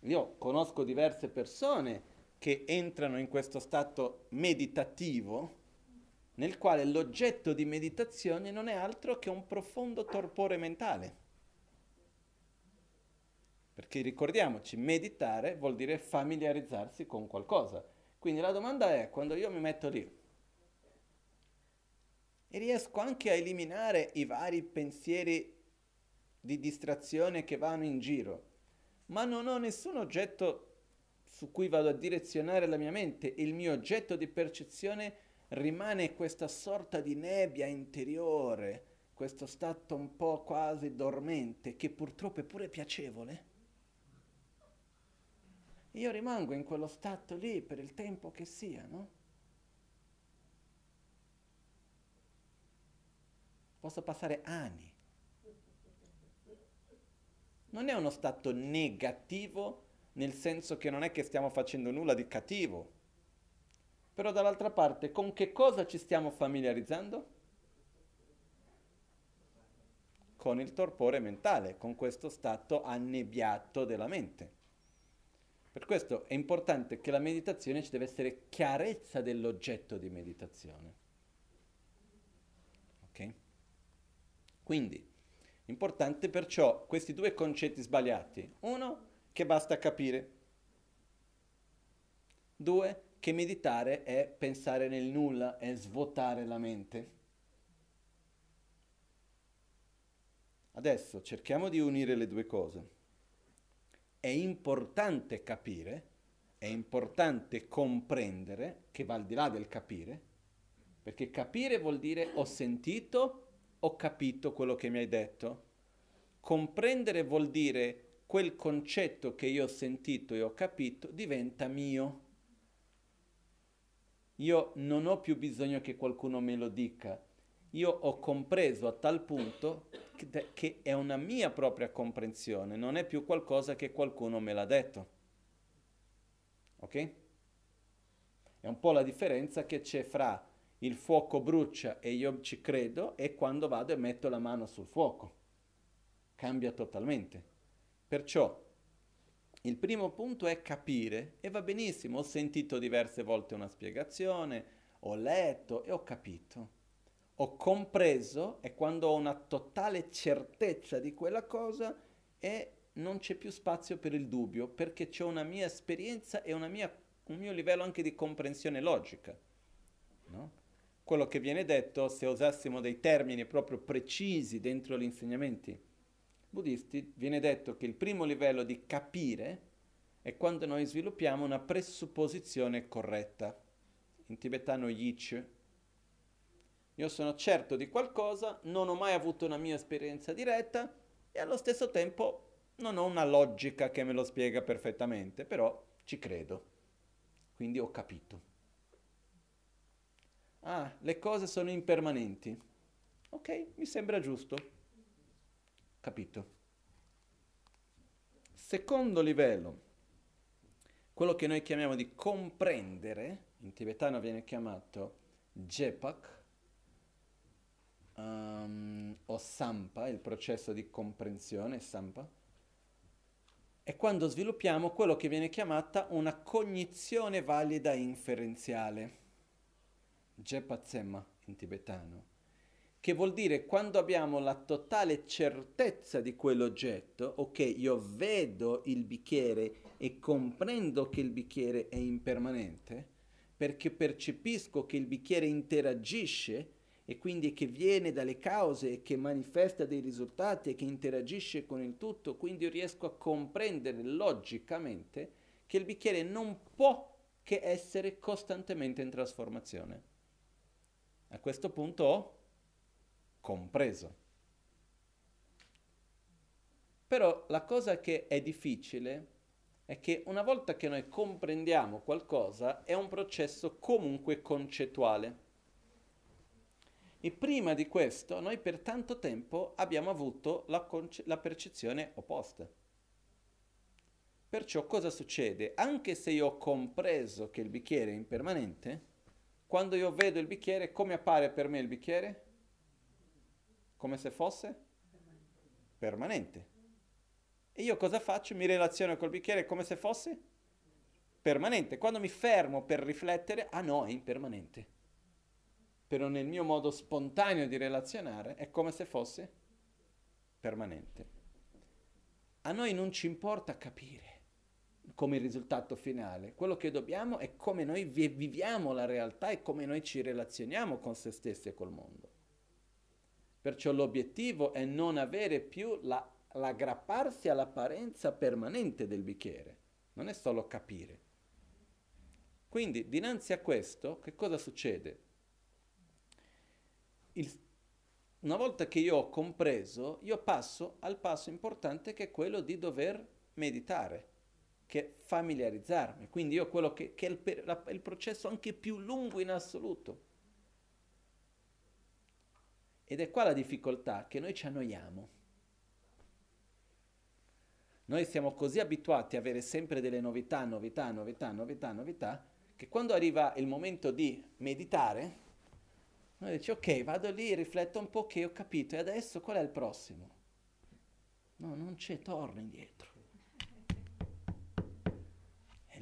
Io conosco diverse persone che entrano in questo stato meditativo nel quale l'oggetto di meditazione non è altro che un profondo torpore mentale. Perché ricordiamoci, meditare vuol dire familiarizzarsi con qualcosa. Quindi la domanda è, quando io mi metto lì e riesco anche a eliminare i vari pensieri di distrazione che vanno in giro, ma non ho nessun oggetto su cui vado a direzionare la mia mente, il mio oggetto di percezione rimane questa sorta di nebbia interiore, questo stato un po' quasi dormente, che purtroppo è pure piacevole. Io rimango in quello stato lì per il tempo che sia, no? Posso passare anni. Non è uno stato negativo nel senso che non è che stiamo facendo nulla di cattivo, però dall'altra parte, con che cosa ci stiamo familiarizzando? Con il torpore mentale, con questo stato annebbiato della mente. Per questo è importante che la meditazione ci deve essere chiarezza dell'oggetto di meditazione. Ok? Quindi, importante perciò questi due concetti sbagliati. Uno, che basta capire. Due, che meditare è pensare nel nulla, è svuotare la mente. Adesso cerchiamo di unire le due cose. È importante capire, è importante comprendere, che va al di là del capire, perché capire vuol dire ho sentito, ho capito quello che mi hai detto. Comprendere vuol dire quel concetto che io ho sentito e ho capito diventa mio. Io non ho più bisogno che qualcuno me lo dica. Io ho compreso a tal punto che, che è una mia propria comprensione, non è più qualcosa che qualcuno me l'ha detto. Ok? È un po' la differenza che c'è fra il fuoco brucia e io ci credo e quando vado e metto la mano sul fuoco. Cambia totalmente. Perciò il primo punto è capire e va benissimo, ho sentito diverse volte una spiegazione, ho letto e ho capito. Ho compreso e quando ho una totale certezza di quella cosa e non c'è più spazio per il dubbio perché c'è una mia esperienza e mia, un mio livello anche di comprensione logica. No? Quello che viene detto, se usassimo dei termini proprio precisi dentro gli insegnamenti, buddisti viene detto che il primo livello di capire è quando noi sviluppiamo una presupposizione corretta. In tibetano yich. Io sono certo di qualcosa, non ho mai avuto una mia esperienza diretta e allo stesso tempo non ho una logica che me lo spiega perfettamente, però ci credo. Quindi ho capito. Ah, le cose sono impermanenti. Ok, mi sembra giusto. Capito? Secondo livello, quello che noi chiamiamo di comprendere, in tibetano viene chiamato Jepak um, o Sampa, il processo di comprensione, Sampa, è quando sviluppiamo quello che viene chiamata una cognizione valida inferenziale, Jepatsema in tibetano che vuol dire quando abbiamo la totale certezza di quell'oggetto, ok, io vedo il bicchiere e comprendo che il bicchiere è impermanente, perché percepisco che il bicchiere interagisce e quindi che viene dalle cause e che manifesta dei risultati e che interagisce con il tutto, quindi io riesco a comprendere logicamente che il bicchiere non può che essere costantemente in trasformazione. A questo punto ho compreso. Però la cosa che è difficile è che una volta che noi comprendiamo qualcosa è un processo comunque concettuale. E prima di questo noi per tanto tempo abbiamo avuto la, conce- la percezione opposta. Perciò cosa succede? Anche se io ho compreso che il bicchiere è impermanente, quando io vedo il bicchiere, come appare per me il bicchiere? Come se fosse? Permanente. E io cosa faccio? Mi relaziono col bicchiere come se fosse? Permanente. Quando mi fermo per riflettere, ah no, è impermanente. Però nel mio modo spontaneo di relazionare è come se fosse permanente. A noi non ci importa capire come risultato finale. Quello che dobbiamo è come noi viviamo la realtà e come noi ci relazioniamo con se stessi e col mondo. Perciò l'obiettivo è non avere più la, l'aggrapparsi all'apparenza permanente del bicchiere, non è solo capire. Quindi dinanzi a questo che cosa succede? Il, una volta che io ho compreso, io passo al passo importante che è quello di dover meditare che familiarizzarmi. Quindi io quello che, che è il, la, il processo anche più lungo in assoluto. Ed è qua la difficoltà, che noi ci annoiamo. Noi siamo così abituati a avere sempre delle novità, novità, novità, novità, novità, che quando arriva il momento di meditare, noi dici ok, vado lì, rifletto un po' che ho capito, e adesso qual è il prossimo? No, non c'è, torno indietro.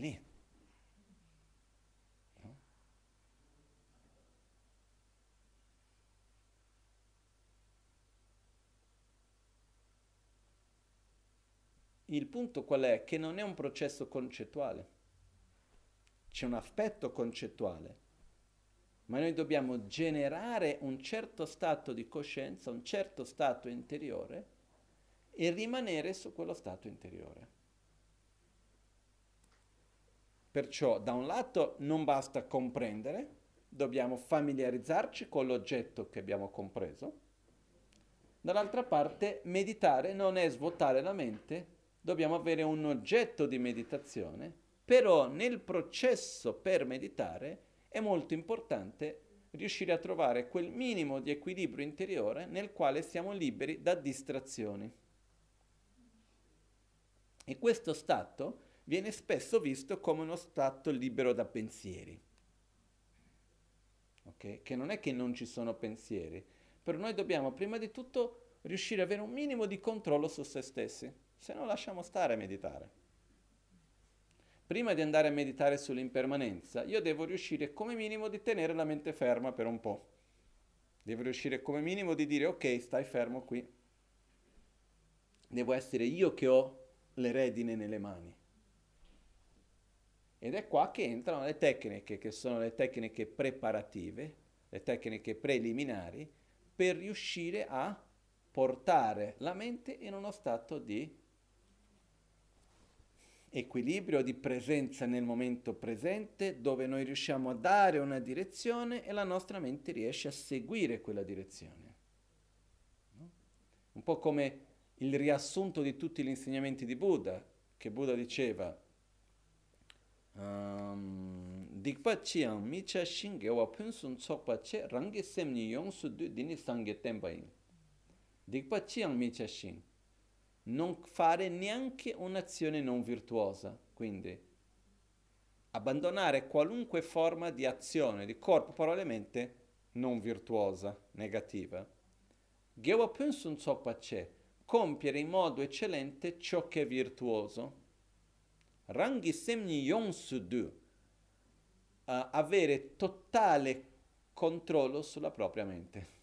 Lì. No? Il punto qual è? Che non è un processo concettuale. C'è un aspetto concettuale, ma noi dobbiamo generare un certo stato di coscienza, un certo stato interiore e rimanere su quello stato interiore. Perciò da un lato non basta comprendere, dobbiamo familiarizzarci con l'oggetto che abbiamo compreso. Dall'altra parte meditare non è svuotare la mente, dobbiamo avere un oggetto di meditazione, però nel processo per meditare è molto importante riuscire a trovare quel minimo di equilibrio interiore nel quale siamo liberi da distrazioni. E questo stato viene spesso visto come uno stato libero da pensieri. Okay? Che non è che non ci sono pensieri, però noi dobbiamo prima di tutto riuscire ad avere un minimo di controllo su se stessi, se no lasciamo stare a meditare. Prima di andare a meditare sull'impermanenza, io devo riuscire come minimo di tenere la mente ferma per un po'. Devo riuscire come minimo di dire ok, stai fermo qui. Devo essere io che ho le redine nelle mani. Ed è qua che entrano le tecniche, che sono le tecniche preparative, le tecniche preliminari, per riuscire a portare la mente in uno stato di equilibrio, di presenza nel momento presente, dove noi riusciamo a dare una direzione e la nostra mente riesce a seguire quella direzione. Un po' come il riassunto di tutti gli insegnamenti di Buddha, che Buddha diceva, dikpa chiyang mi cha shinge wa punsun tsokpa che rangi semni yongsu du dini sangye. Dikpa mi cha shing. Non fare neanche un'azione non virtuosa, quindi abbandonare qualunque forma di azione di corpo, parole e mente non virtuosa, negativa. Gewa punsun tsokpa che compiere in modo eccellente ciò che è virtuoso Rangi semni yonsudu, avere totale controllo sulla propria mente.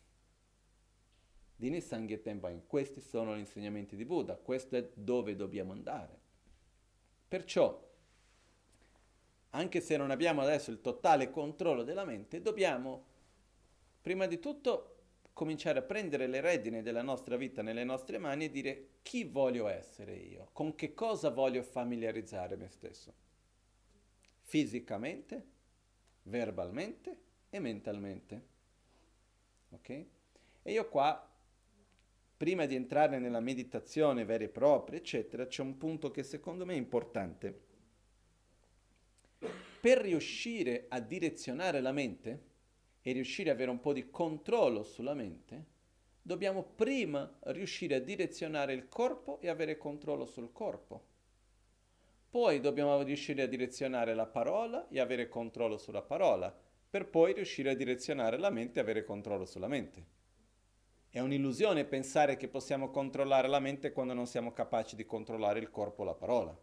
Dini Sangye Tenpain, questi sono gli insegnamenti di Buddha, questo è dove dobbiamo andare. Perciò, anche se non abbiamo adesso il totale controllo della mente, dobbiamo prima di tutto cominciare a prendere le redine della nostra vita nelle nostre mani e dire chi voglio essere io, con che cosa voglio familiarizzare me stesso, fisicamente, verbalmente e mentalmente. Ok? E io qua, prima di entrare nella meditazione vera e propria, eccetera, c'è un punto che secondo me è importante. Per riuscire a direzionare la mente, e riuscire ad avere un po' di controllo sulla mente, dobbiamo prima riuscire a direzionare il corpo e avere controllo sul corpo. Poi dobbiamo riuscire a direzionare la parola e avere controllo sulla parola, per poi riuscire a direzionare la mente e avere controllo sulla mente. È un'illusione pensare che possiamo controllare la mente quando non siamo capaci di controllare il corpo o la parola.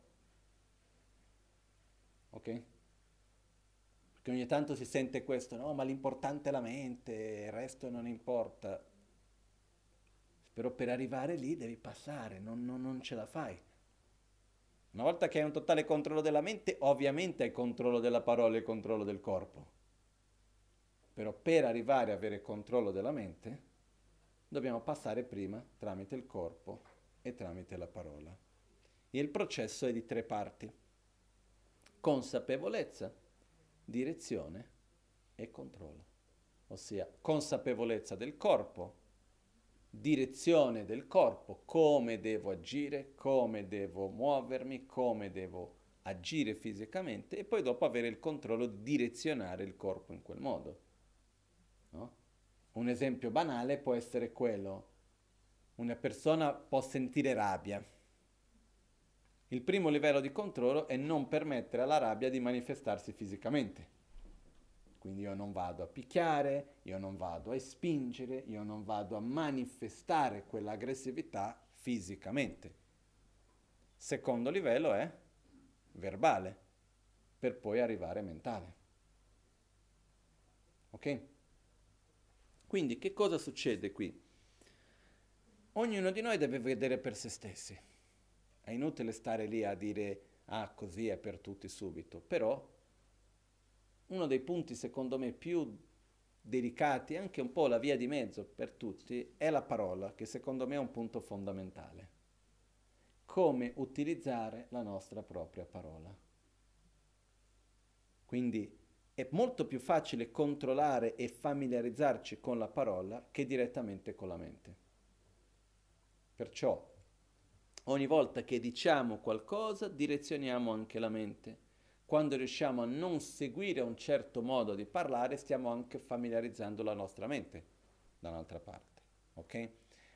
Ok? Perché ogni tanto si sente questo, no, ma l'importante è la mente, il resto non importa. Però per arrivare lì devi passare, non, non, non ce la fai. Una volta che hai un totale controllo della mente, ovviamente hai controllo della parola e controllo del corpo. Però per arrivare a avere controllo della mente, dobbiamo passare prima tramite il corpo e tramite la parola. E il processo è di tre parti. Consapevolezza, direzione e controllo, ossia consapevolezza del corpo, direzione del corpo, come devo agire, come devo muovermi, come devo agire fisicamente e poi dopo avere il controllo di direzionare il corpo in quel modo. No? Un esempio banale può essere quello, una persona può sentire rabbia. Il primo livello di controllo è non permettere alla rabbia di manifestarsi fisicamente. Quindi io non vado a picchiare, io non vado a spingere, io non vado a manifestare quell'aggressività fisicamente. Secondo livello è verbale, per poi arrivare mentale. Ok? Quindi che cosa succede qui? Ognuno di noi deve vedere per se stessi. È inutile stare lì a dire ah così è per tutti subito, però uno dei punti secondo me più delicati, anche un po' la via di mezzo per tutti, è la parola, che secondo me è un punto fondamentale. Come utilizzare la nostra propria parola. Quindi è molto più facile controllare e familiarizzarci con la parola che direttamente con la mente. Perciò ogni volta che diciamo qualcosa direzioniamo anche la mente. Quando riusciamo a non seguire un certo modo di parlare stiamo anche familiarizzando la nostra mente da un'altra parte. Ok?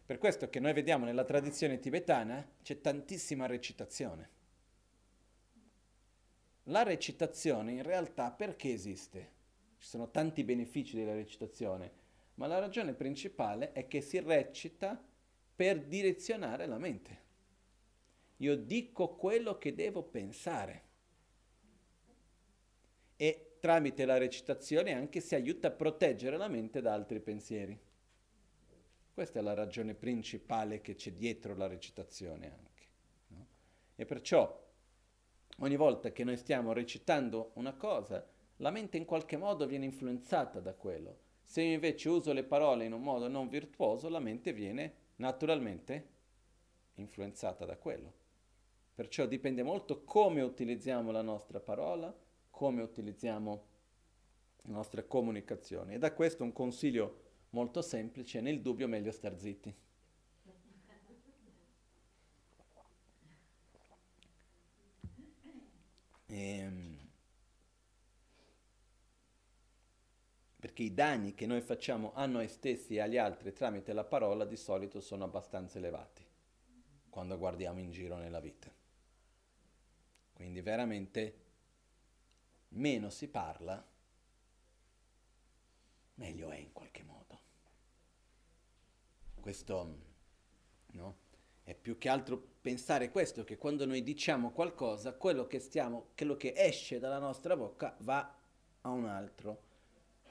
Per questo che noi vediamo nella tradizione tibetana c'è tantissima recitazione la recitazione in realtà perché esiste? Ci sono tanti benefici della recitazione, ma la ragione principale è che si recita per direzionare la mente. Io dico quello che devo pensare e tramite la recitazione anche si aiuta a proteggere la mente da altri pensieri. Questa è la ragione principale che c'è dietro la recitazione anche. No? E perciò Ogni volta che noi stiamo recitando una cosa, la mente in qualche modo viene influenzata da quello. Se io invece uso le parole in un modo non virtuoso, la mente viene naturalmente influenzata da quello. Perciò dipende molto come utilizziamo la nostra parola, come utilizziamo la nostra comunicazione. E da questo un consiglio molto semplice, nel dubbio meglio star zitti. Ehm, perché i danni che noi facciamo a noi stessi e agli altri tramite la parola di solito sono abbastanza elevati quando guardiamo in giro nella vita. Quindi veramente meno si parla, meglio è in qualche modo. Questo, no? È più che altro pensare questo, che quando noi diciamo qualcosa, quello che, stiamo, quello che esce dalla nostra bocca va a un altro.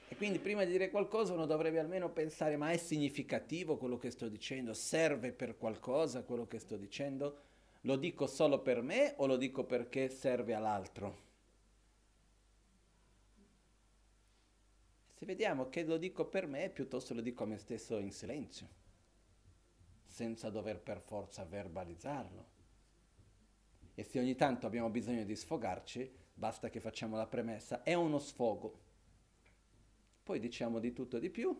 E quindi prima di dire qualcosa uno dovrebbe almeno pensare, ma è significativo quello che sto dicendo? Serve per qualcosa quello che sto dicendo? Lo dico solo per me o lo dico perché serve all'altro? Se vediamo che lo dico per me, piuttosto lo dico a me stesso in silenzio senza dover per forza verbalizzarlo. E se ogni tanto abbiamo bisogno di sfogarci, basta che facciamo la premessa, è uno sfogo. Poi diciamo di tutto e di più,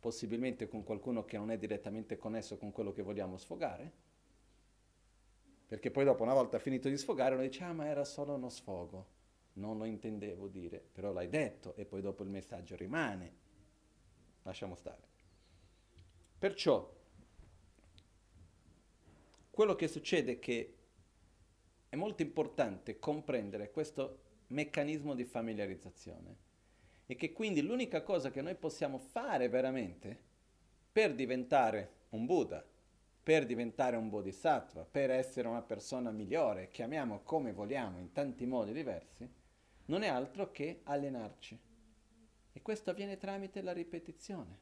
possibilmente con qualcuno che non è direttamente connesso con quello che vogliamo sfogare, perché poi dopo una volta finito di sfogare uno dice, ah ma era solo uno sfogo, non lo intendevo dire, però l'hai detto e poi dopo il messaggio rimane. Lasciamo stare. Perciò quello che succede è che è molto importante comprendere questo meccanismo di familiarizzazione e che quindi l'unica cosa che noi possiamo fare veramente per diventare un Buddha, per diventare un Bodhisattva, per essere una persona migliore, chiamiamo come vogliamo in tanti modi diversi, non è altro che allenarci. E questo avviene tramite la ripetizione.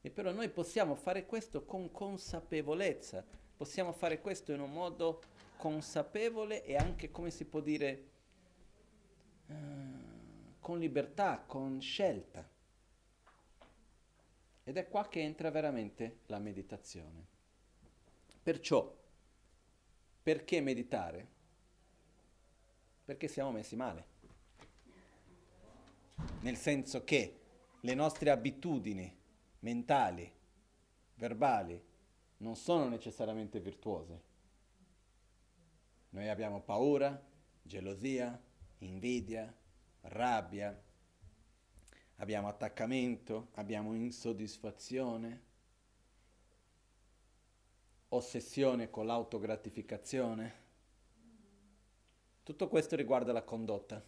E però noi possiamo fare questo con consapevolezza, possiamo fare questo in un modo consapevole e anche, come si può dire, uh, con libertà, con scelta. Ed è qua che entra veramente la meditazione. Perciò, perché meditare? Perché siamo messi male. Nel senso che le nostre abitudini mentali, verbali, non sono necessariamente virtuose. Noi abbiamo paura, gelosia, invidia, rabbia, abbiamo attaccamento, abbiamo insoddisfazione, ossessione con l'autogratificazione. Tutto questo riguarda la condotta.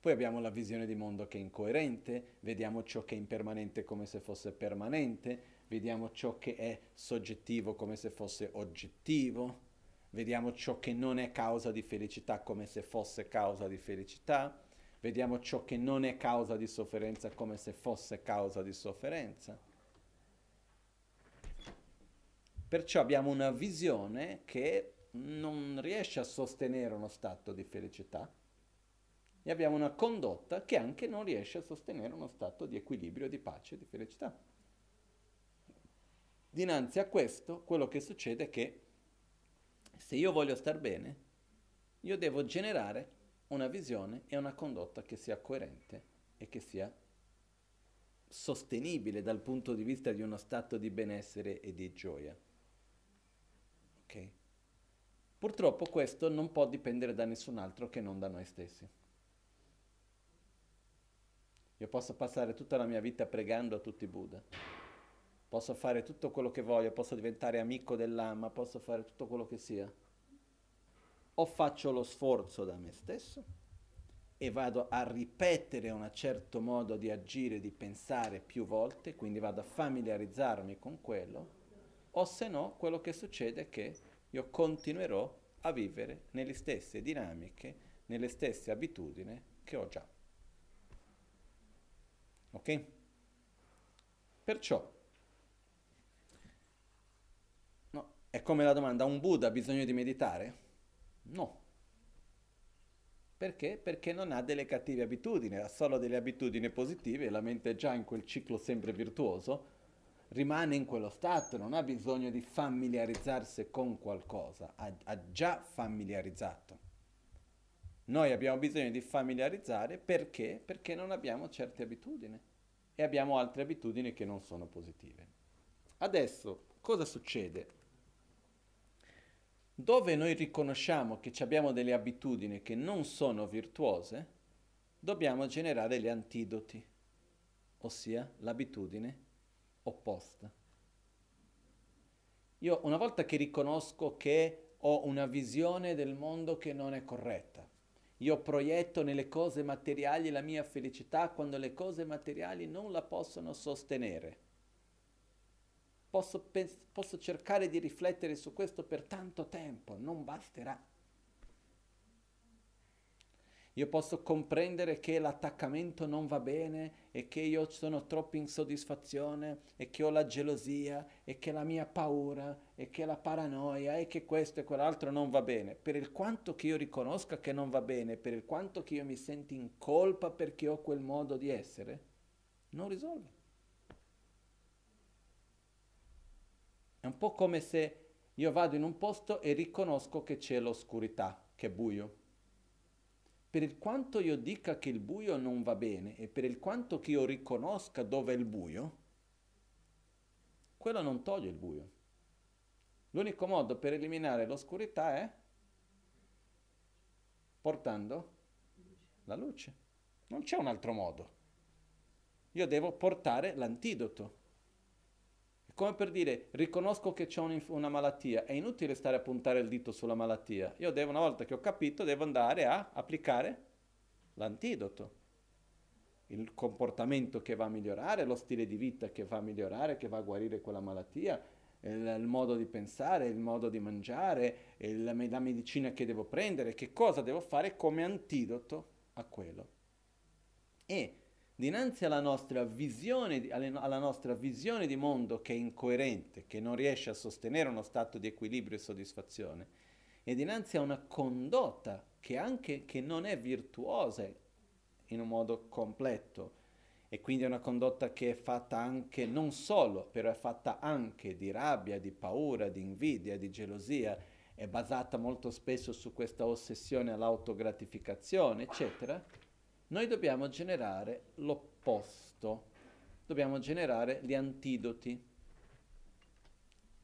Poi abbiamo la visione di mondo che è incoerente, vediamo ciò che è impermanente come se fosse permanente, vediamo ciò che è soggettivo come se fosse oggettivo, vediamo ciò che non è causa di felicità come se fosse causa di felicità, vediamo ciò che non è causa di sofferenza come se fosse causa di sofferenza. Perciò abbiamo una visione che non riesce a sostenere uno stato di felicità e abbiamo una condotta che anche non riesce a sostenere uno stato di equilibrio, di pace, di felicità. Dinanzi a questo, quello che succede è che se io voglio star bene, io devo generare una visione e una condotta che sia coerente e che sia sostenibile dal punto di vista di uno stato di benessere e di gioia. Ok? Purtroppo questo non può dipendere da nessun altro che non da noi stessi. Io posso passare tutta la mia vita pregando a tutti i Buddha posso fare tutto quello che voglio, posso diventare amico dell'ama, posso fare tutto quello che sia. O faccio lo sforzo da me stesso e vado a ripetere un certo modo di agire, di pensare più volte, quindi vado a familiarizzarmi con quello, o se no quello che succede è che io continuerò a vivere nelle stesse dinamiche, nelle stesse abitudini che ho già. Ok? Perciò È come la domanda, un Buddha ha bisogno di meditare? No. Perché? Perché non ha delle cattive abitudini, ha solo delle abitudini positive, la mente è già in quel ciclo sempre virtuoso, rimane in quello stato, non ha bisogno di familiarizzarsi con qualcosa, ha, ha già familiarizzato. Noi abbiamo bisogno di familiarizzare perché? Perché non abbiamo certe abitudini e abbiamo altre abitudini che non sono positive. Adesso cosa succede? Dove noi riconosciamo che abbiamo delle abitudini che non sono virtuose, dobbiamo generare gli antidoti, ossia l'abitudine opposta. Io una volta che riconosco che ho una visione del mondo che non è corretta, io proietto nelle cose materiali la mia felicità quando le cose materiali non la possono sostenere posso, pens- posso cercare di riflettere su questo per tanto tempo, non basterà. Io posso comprendere che l'attaccamento non va bene e che io sono troppo insoddisfazione e che ho la gelosia e che la mia paura e che la paranoia e che questo e quell'altro non va bene. Per il quanto che io riconosca che non va bene, per il quanto che io mi sento in colpa perché ho quel modo di essere, non risolve. È un po' come se io vado in un posto e riconosco che c'è l'oscurità, che è buio. Per il quanto io dica che il buio non va bene e per il quanto che io riconosca dove è il buio, quello non toglie il buio. L'unico modo per eliminare l'oscurità è portando la luce. Non c'è un altro modo. Io devo portare l'antidoto come per dire, riconosco che c'è un, una malattia, è inutile stare a puntare il dito sulla malattia. Io devo, una volta che ho capito, devo andare a applicare l'antidoto. Il comportamento che va a migliorare, lo stile di vita che va a migliorare, che va a guarire quella malattia, il, il modo di pensare, il modo di mangiare, il, la medicina che devo prendere, che cosa devo fare come antidoto a quello. E dinanzi alla nostra visione, alla nostra visione di mondo che è incoerente, che non riesce a sostenere uno stato di equilibrio e soddisfazione, e dinanzi a una condotta che anche che non è virtuosa in un modo completo, e quindi è una condotta che è fatta anche, non solo, però è fatta anche di rabbia, di paura, di invidia, di gelosia, è basata molto spesso su questa ossessione all'autogratificazione, eccetera, noi dobbiamo generare l'opposto, dobbiamo generare gli antidoti.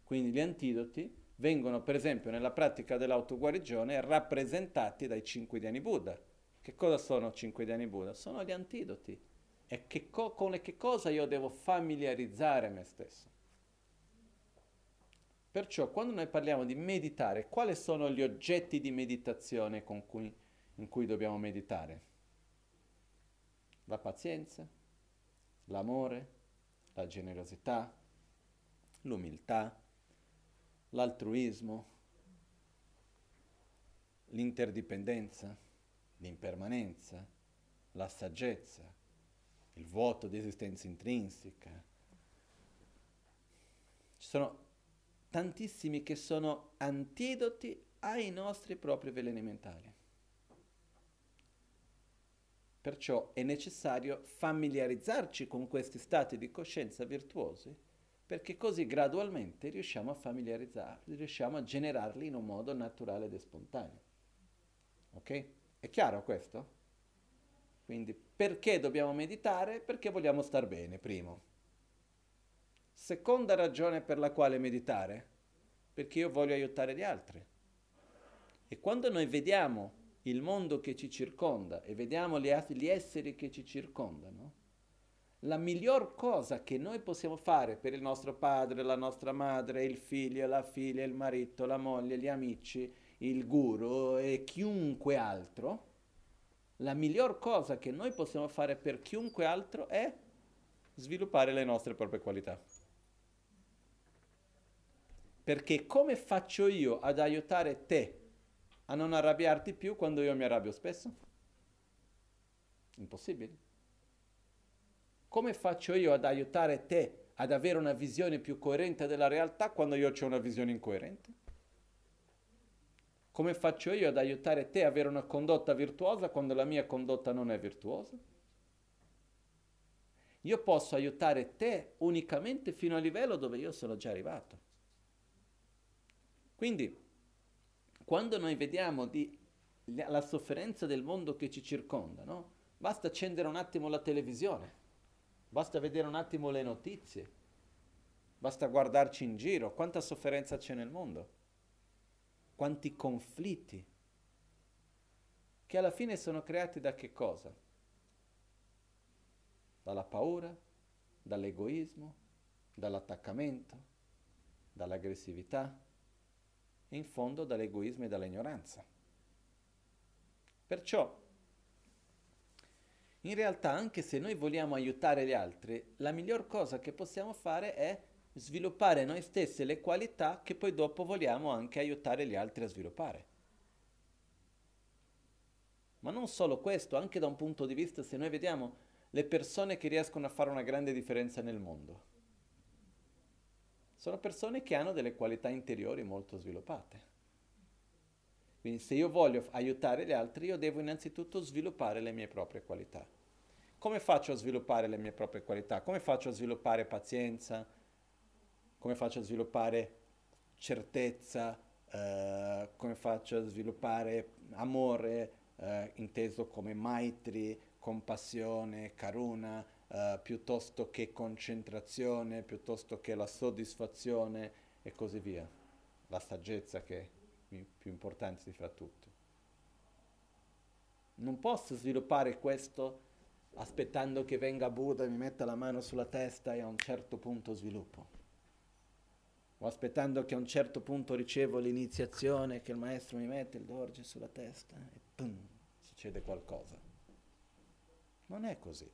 Quindi gli antidoti vengono per esempio nella pratica dell'autoguarigione rappresentati dai cinque diani Buddha. Che cosa sono cinque diani Buddha? Sono gli antidoti. E che co- con che cosa io devo familiarizzare me stesso. Perciò quando noi parliamo di meditare, quali sono gli oggetti di meditazione cui, in cui dobbiamo meditare? La pazienza, l'amore, la generosità, l'umiltà, l'altruismo, l'interdipendenza, l'impermanenza, la saggezza, il vuoto di esistenza intrinseca. Ci sono tantissimi che sono antidoti ai nostri propri veleni mentali. Perciò è necessario familiarizzarci con questi stati di coscienza virtuosi perché così gradualmente riusciamo a familiarizzarli, riusciamo a generarli in un modo naturale ed spontaneo. Ok? È chiaro questo? Quindi perché dobbiamo meditare? Perché vogliamo star bene, primo. Seconda ragione per la quale meditare? Perché io voglio aiutare gli altri. E quando noi vediamo il mondo che ci circonda e vediamo gli, esseri che ci circondano, la miglior cosa che noi possiamo fare per il nostro padre, la nostra madre, il figlio, la figlia, il marito, la moglie, gli amici, il guru e chiunque altro, la miglior cosa che noi possiamo fare per chiunque altro è sviluppare le nostre proprie qualità. Perché come faccio io ad aiutare te a non arrabbiarti più quando io mi arrabbio spesso? Impossibile. Come faccio io ad aiutare te ad avere una visione più coerente della realtà quando io ho una visione incoerente? Come faccio io ad aiutare te ad avere una condotta virtuosa quando la mia condotta non è virtuosa? Io posso aiutare te unicamente fino al livello dove io sono già arrivato. Quindi quando noi vediamo di, la sofferenza del mondo che ci circonda, no? basta accendere un attimo la televisione, basta vedere un attimo le notizie, basta guardarci in giro, quanta sofferenza c'è nel mondo, quanti conflitti, che alla fine sono creati da che cosa? Dalla paura, dall'egoismo, dall'attaccamento, dall'aggressività e in fondo dall'egoismo e dall'ignoranza. Perciò, in realtà, anche se noi vogliamo aiutare gli altri, la miglior cosa che possiamo fare è sviluppare noi stessi le qualità che poi dopo vogliamo anche aiutare gli altri a sviluppare. Ma non solo questo, anche da un punto di vista, se noi vediamo le persone che riescono a fare una grande differenza nel mondo sono persone che hanno delle qualità interiori molto sviluppate. Quindi se io voglio aiutare gli altri, io devo innanzitutto sviluppare le mie proprie qualità. Come faccio a sviluppare le mie proprie qualità? Come faccio a sviluppare pazienza? Come faccio a sviluppare certezza? Uh, come faccio a sviluppare amore, uh, inteso come maitri, compassione, karuna, uh, piuttosto che concentrazione, piuttosto che la soddisfazione e così via. La saggezza che è più importante di fra tutte. Non posso sviluppare questo aspettando che venga Buddha e mi metta la mano sulla testa e a un certo punto sviluppo. o aspettando che a un certo punto ricevo l'iniziazione che il maestro mi mette il dorje sulla testa e pum, succede qualcosa. Non è così.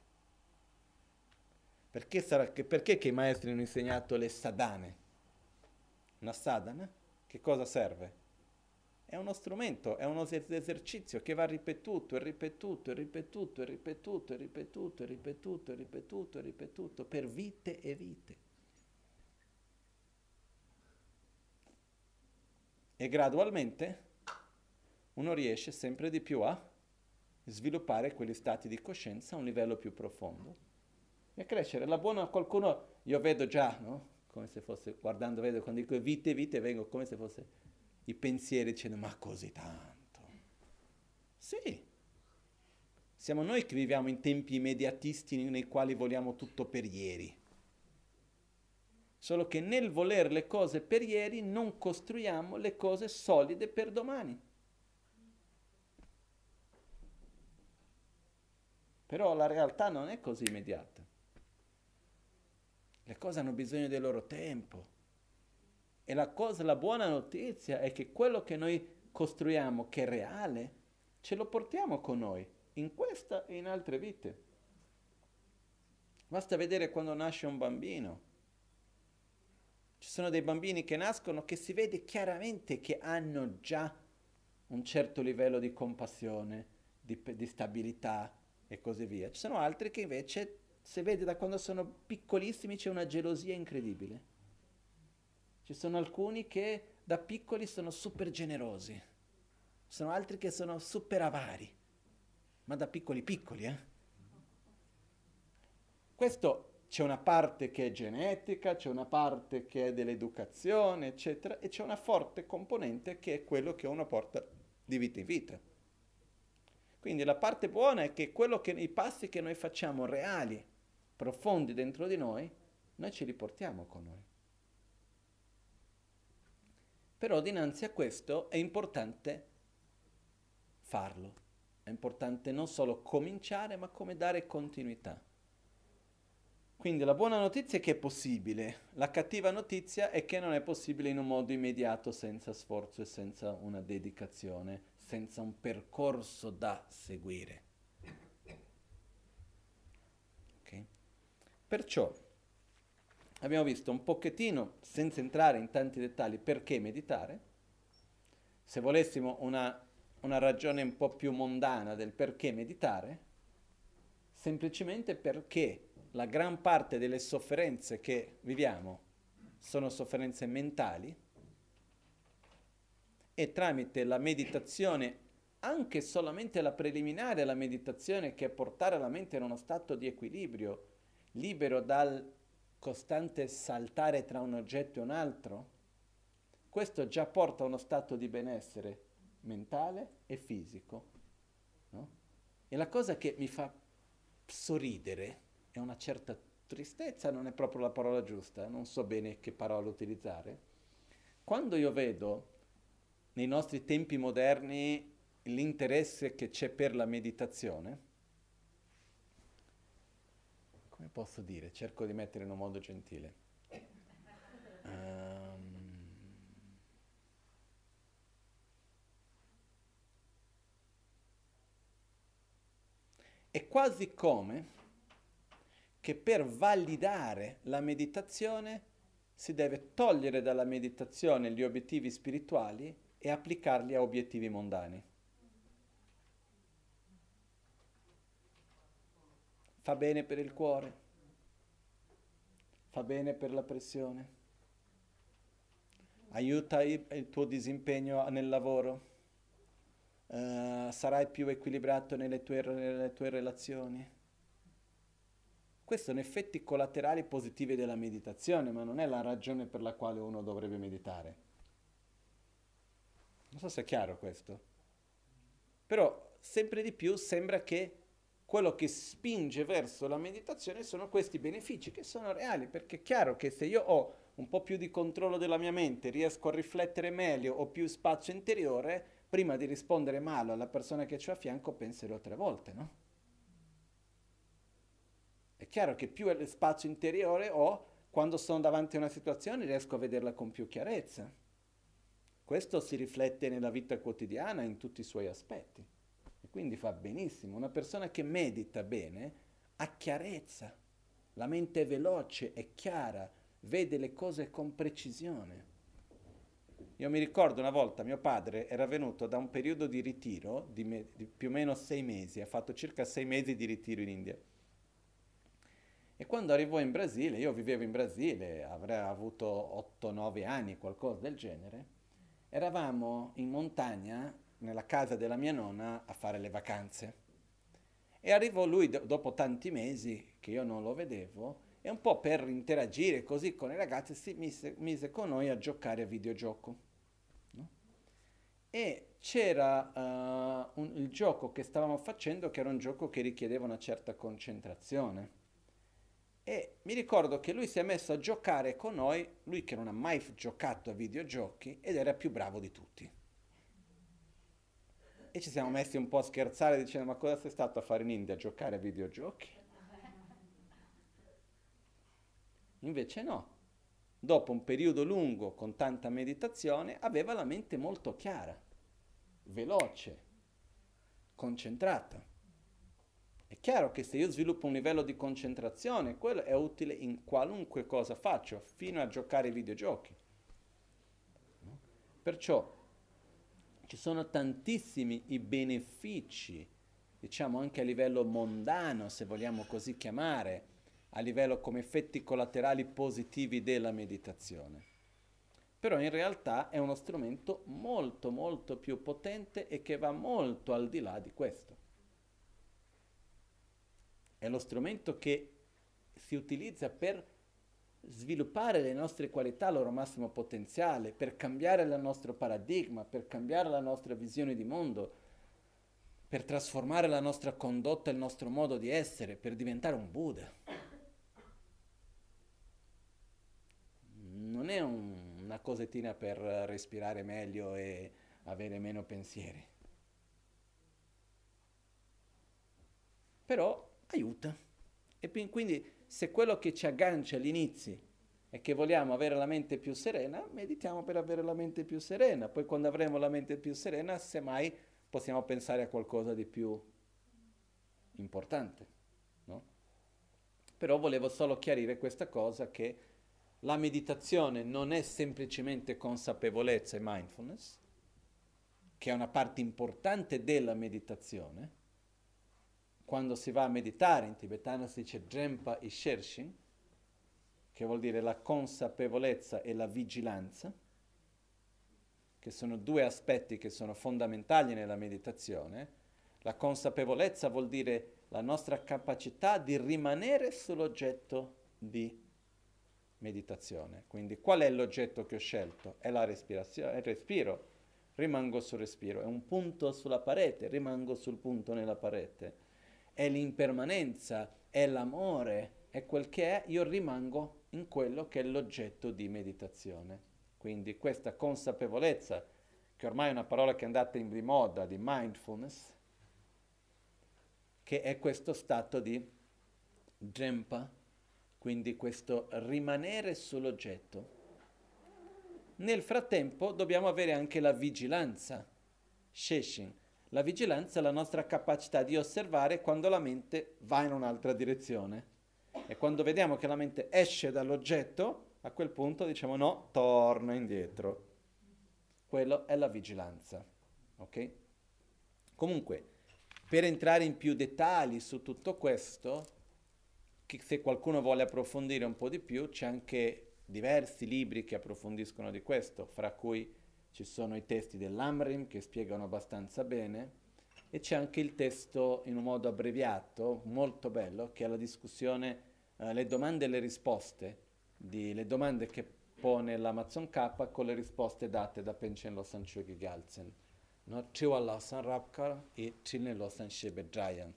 Perché, sarà, perché che i maestri hanno insegnato le sadane? Una sadana? Che cosa serve? È uno strumento, è uno esercizio che va ripetuto e ripetuto e ripetuto e ripetuto e ripetuto e ripetuto e ripetuto e ripetuto per vite e vite. E gradualmente uno riesce sempre di più a sviluppare quegli stati di coscienza a un livello più profondo e crescere. La buona qualcuno, io vedo già, no? Come se fosse, guardando, vedo, quando dico vite, vite, vengo come se fosse i pensieri dicendo ma così tanto. Sì, siamo noi che viviamo in tempi immediatisti nei quali vogliamo tutto per ieri. Solo che nel voler le cose per ieri non costruiamo le cose solide per domani. Però la realtà non è così immediata. Le cose hanno bisogno del loro tempo. E la cosa, la buona notizia è che quello che noi costruiamo, che è reale, ce lo portiamo con noi, in questa e in altre vite. Basta vedere quando nasce un bambino. Ci sono dei bambini che nascono che si vede chiaramente che hanno già un certo livello di compassione, di, di stabilità e così via. Ci sono altri che invece si vede da quando sono piccolissimi c'è una gelosia incredibile. Ci sono alcuni che da piccoli sono super generosi, ci sono altri che sono super avari, ma da piccoli piccoli, eh? Questo c'è una parte che è genetica, c'è una parte che è dell'educazione, eccetera, e c'è una forte componente che è quello che uno porta di vita in vita. Quindi la parte buona è che che, i passi che noi facciamo reali, profondi dentro di noi, noi ce li portiamo con noi. Però dinanzi a questo è importante farlo, è importante non solo cominciare, ma come dare continuità. Quindi la buona notizia è che è possibile, la cattiva notizia è che non è possibile in un modo immediato, senza sforzo e senza una dedicazione, senza un percorso da seguire. Okay? Perciò abbiamo visto un pochettino, senza entrare in tanti dettagli, perché meditare. Se volessimo una, una ragione un po' più mondana del perché meditare, semplicemente perché la gran parte delle sofferenze che viviamo sono sofferenze mentali e tramite la meditazione, anche solamente la preliminare alla meditazione, che è portare la mente in uno stato di equilibrio, libero dal costante saltare tra un oggetto e un altro, questo già porta a uno stato di benessere mentale e fisico. No? E la cosa che mi fa sorridere è una certa tristezza, non è proprio la parola giusta, non so bene che parola utilizzare. Quando io vedo nei nostri tempi moderni l'interesse che c'è per la meditazione, come posso dire? Cerco di mettere in un modo gentile. Um, è quasi come che per validare la meditazione si deve togliere dalla meditazione gli obiettivi spirituali e applicarli a obiettivi mondani. Fa bene per il cuore, fa bene per la pressione, aiuta il tuo disimpegno nel lavoro, uh, sarai più equilibrato nelle tue, nelle tue relazioni questi sono effetti collaterali positivi della meditazione, ma non è la ragione per la quale uno dovrebbe meditare. Non so se è chiaro questo. Però sempre di più sembra che quello che spinge verso la meditazione sono questi benefici che sono reali, perché è chiaro che se io ho un po' più di controllo della mia mente, riesco a riflettere meglio, ho più spazio interiore, prima di rispondere male alla persona che ho a fianco penserò tre volte, no? È chiaro che più spazio interiore ho, quando sono davanti a una situazione riesco a vederla con più chiarezza. Questo si riflette nella vita quotidiana in tutti i suoi aspetti. E quindi fa benissimo. Una persona che medita bene ha chiarezza, la mente è veloce, è chiara, vede le cose con precisione. Io mi ricordo una volta mio padre era venuto da un periodo di ritiro di, me, di più o meno sei mesi, ha fatto circa sei mesi di ritiro in India. E quando arrivò in Brasile, io vivevo in Brasile, avrei avuto 8-9 anni, qualcosa del genere, eravamo in montagna, nella casa della mia nonna, a fare le vacanze. E arrivò lui do- dopo tanti mesi che io non lo vedevo e un po' per interagire così con i ragazzi si mise, mise con noi a giocare a videogioco e c'era uh, un, il gioco che stavamo facendo che era un gioco che richiedeva una certa concentrazione. E mi ricordo che lui si è messo a giocare con noi, lui che non ha mai giocato a videogiochi ed era più bravo di tutti. E ci siamo messi un po' a scherzare dicendo ma cosa sei stato a fare in India? A giocare a videogiochi? Invece no, dopo un periodo lungo con tanta meditazione, aveva la mente molto chiara, veloce, concentrata. È chiaro che se io sviluppo un livello di concentrazione, quello è utile in qualunque cosa faccio, fino a giocare ai videogiochi. Perciò ci sono tantissimi i benefici, diciamo anche a livello mondano, se vogliamo così chiamare, a livello come effetti collaterali positivi della meditazione. Però in realtà è uno strumento molto molto più potente e che va molto al di là di questo. È lo strumento che si utilizza per sviluppare le nostre qualità al loro massimo potenziale, per cambiare il nostro paradigma, per cambiare la nostra visione di mondo, per trasformare la nostra condotta, il nostro modo di essere, per diventare un Buddha. non è un, una cosettina per respirare meglio e avere meno pensieri. Però aiuta. E quindi se quello che ci aggancia all'inizio è che vogliamo avere la mente più serena, meditiamo per avere la mente più serena. Poi quando avremo la mente più serena, semmai possiamo pensare a qualcosa di più importante. No? Però volevo solo chiarire questa cosa che la meditazione non è semplicemente consapevolezza e mindfulness, che è una parte importante della meditazione. Quando si va a meditare, in tibetano si dice Drempa Ishershin, che vuol dire la consapevolezza e la vigilanza, che sono due aspetti che sono fondamentali nella meditazione. La consapevolezza vuol dire la nostra capacità di rimanere sull'oggetto di meditazione. Quindi qual è l'oggetto che ho scelto? È la respirazione, è il respiro. Rimango sul respiro. È un punto sulla parete, rimango sul punto nella parete. È l'impermanenza, è l'amore, è quel che è, io rimango in quello che è l'oggetto di meditazione. Quindi questa consapevolezza, che ormai è una parola che è andata in moda, di mindfulness, che è questo stato di Jempa, quindi questo rimanere sull'oggetto. Nel frattempo dobbiamo avere anche la vigilanza, sheshin. La vigilanza è la nostra capacità di osservare quando la mente va in un'altra direzione. E quando vediamo che la mente esce dall'oggetto, a quel punto diciamo no, torna indietro. Quello è la vigilanza. Ok? Comunque, per entrare in più dettagli su tutto questo, se qualcuno vuole approfondire un po' di più, c'è anche diversi libri che approfondiscono di questo, fra cui ci sono i testi dell'Amrim che spiegano abbastanza bene e c'è anche il testo in un modo abbreviato, molto bello, che è la discussione, eh, le domande e le risposte, di, le domande che pone l'Amazon K con le risposte date da Penchen Losan Chogi Galsen. No? Losan Rapkar e Chilne Losan Shebedrayan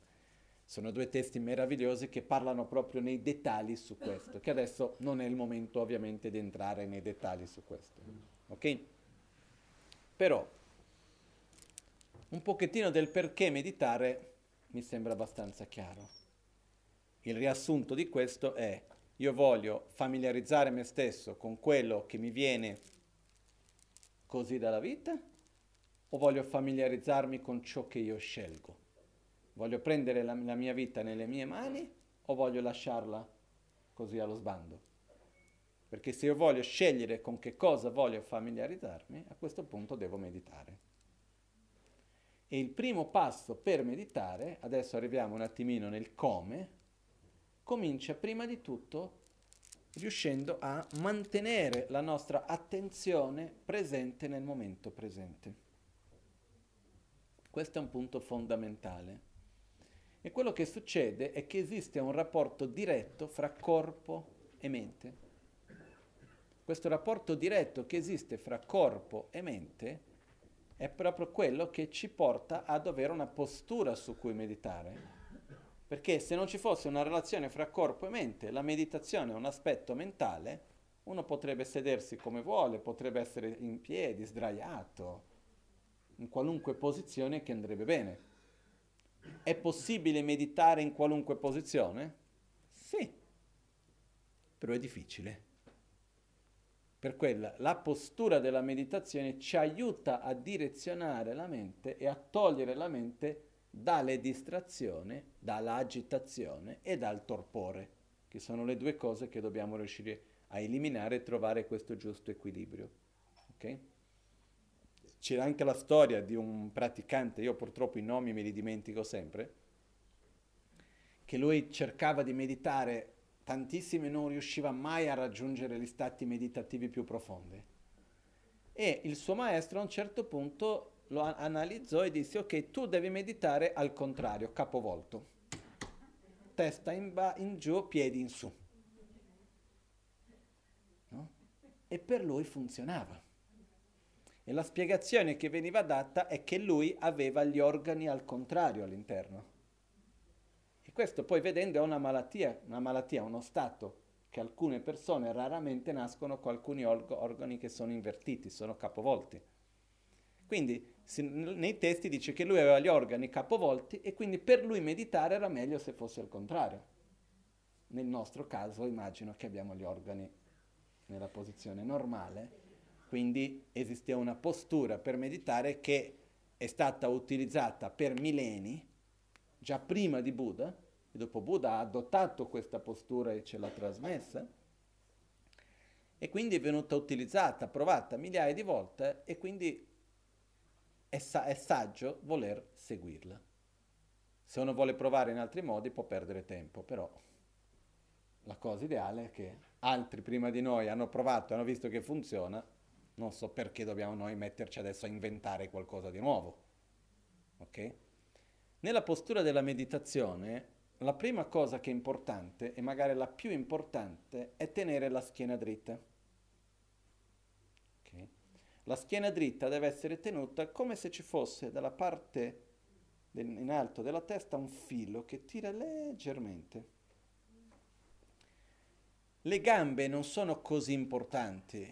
sono due testi meravigliosi che parlano proprio nei dettagli su questo, che adesso non è il momento ovviamente di entrare nei dettagli su questo. Ok? Però un pochettino del perché meditare mi sembra abbastanza chiaro. Il riassunto di questo è io voglio familiarizzare me stesso con quello che mi viene così dalla vita o voglio familiarizzarmi con ciò che io scelgo? Voglio prendere la, la mia vita nelle mie mani o voglio lasciarla così allo sbando? Perché se io voglio scegliere con che cosa voglio familiarizzarmi, a questo punto devo meditare. E il primo passo per meditare, adesso arriviamo un attimino nel come, comincia prima di tutto riuscendo a mantenere la nostra attenzione presente nel momento presente. Questo è un punto fondamentale. E quello che succede è che esiste un rapporto diretto fra corpo e mente questo rapporto diretto che esiste fra corpo e mente è proprio quello che ci porta ad avere una postura su cui meditare. Perché se non ci fosse una relazione fra corpo e mente, la meditazione è un aspetto mentale, uno potrebbe sedersi come vuole, potrebbe essere in piedi, sdraiato, in qualunque posizione che andrebbe bene. È possibile meditare in qualunque posizione? Sì, però è difficile. Per quella, la postura della meditazione ci aiuta a direzionare la mente e a togliere la mente dalle distrazioni, dall'agitazione e dal torpore, che sono le due cose che dobbiamo riuscire a eliminare e trovare questo giusto equilibrio. Okay? C'era anche la storia di un praticante, io purtroppo i nomi me li dimentico sempre, che lui cercava di meditare tantissime non riusciva mai a raggiungere gli stati meditativi più profondi. E il suo maestro a un certo punto lo analizzò e disse ok, tu devi meditare al contrario, capovolto. Testa in, ba- in giù, piedi in su. No? E per lui funzionava. E la spiegazione che veniva data è che lui aveva gli organi al contrario all'interno. E questo poi vedendo è una malattia, una malattia, uno stato che alcune persone raramente nascono con alcuni org- organi che sono invertiti, sono capovolti. Quindi si, nei testi dice che lui aveva gli organi capovolti e quindi per lui meditare era meglio se fosse il contrario. Nel nostro caso immagino che abbiamo gli organi nella posizione normale, quindi esiste una postura per meditare che è stata utilizzata per millenni già prima di Buddha, e dopo Buddha ha adottato questa postura e ce l'ha trasmessa, e quindi è venuta utilizzata, provata migliaia di volte, e quindi è, sa- è saggio voler seguirla. Se uno vuole provare in altri modi può perdere tempo, però la cosa ideale è che altri prima di noi hanno provato, hanno visto che funziona, non so perché dobbiamo noi metterci adesso a inventare qualcosa di nuovo. Ok? Nella postura della meditazione, la prima cosa che è importante, e magari la più importante, è tenere la schiena dritta. Okay? La schiena dritta deve essere tenuta come se ci fosse dalla parte del, in alto della testa un filo che tira leggermente. Le gambe non sono così importanti,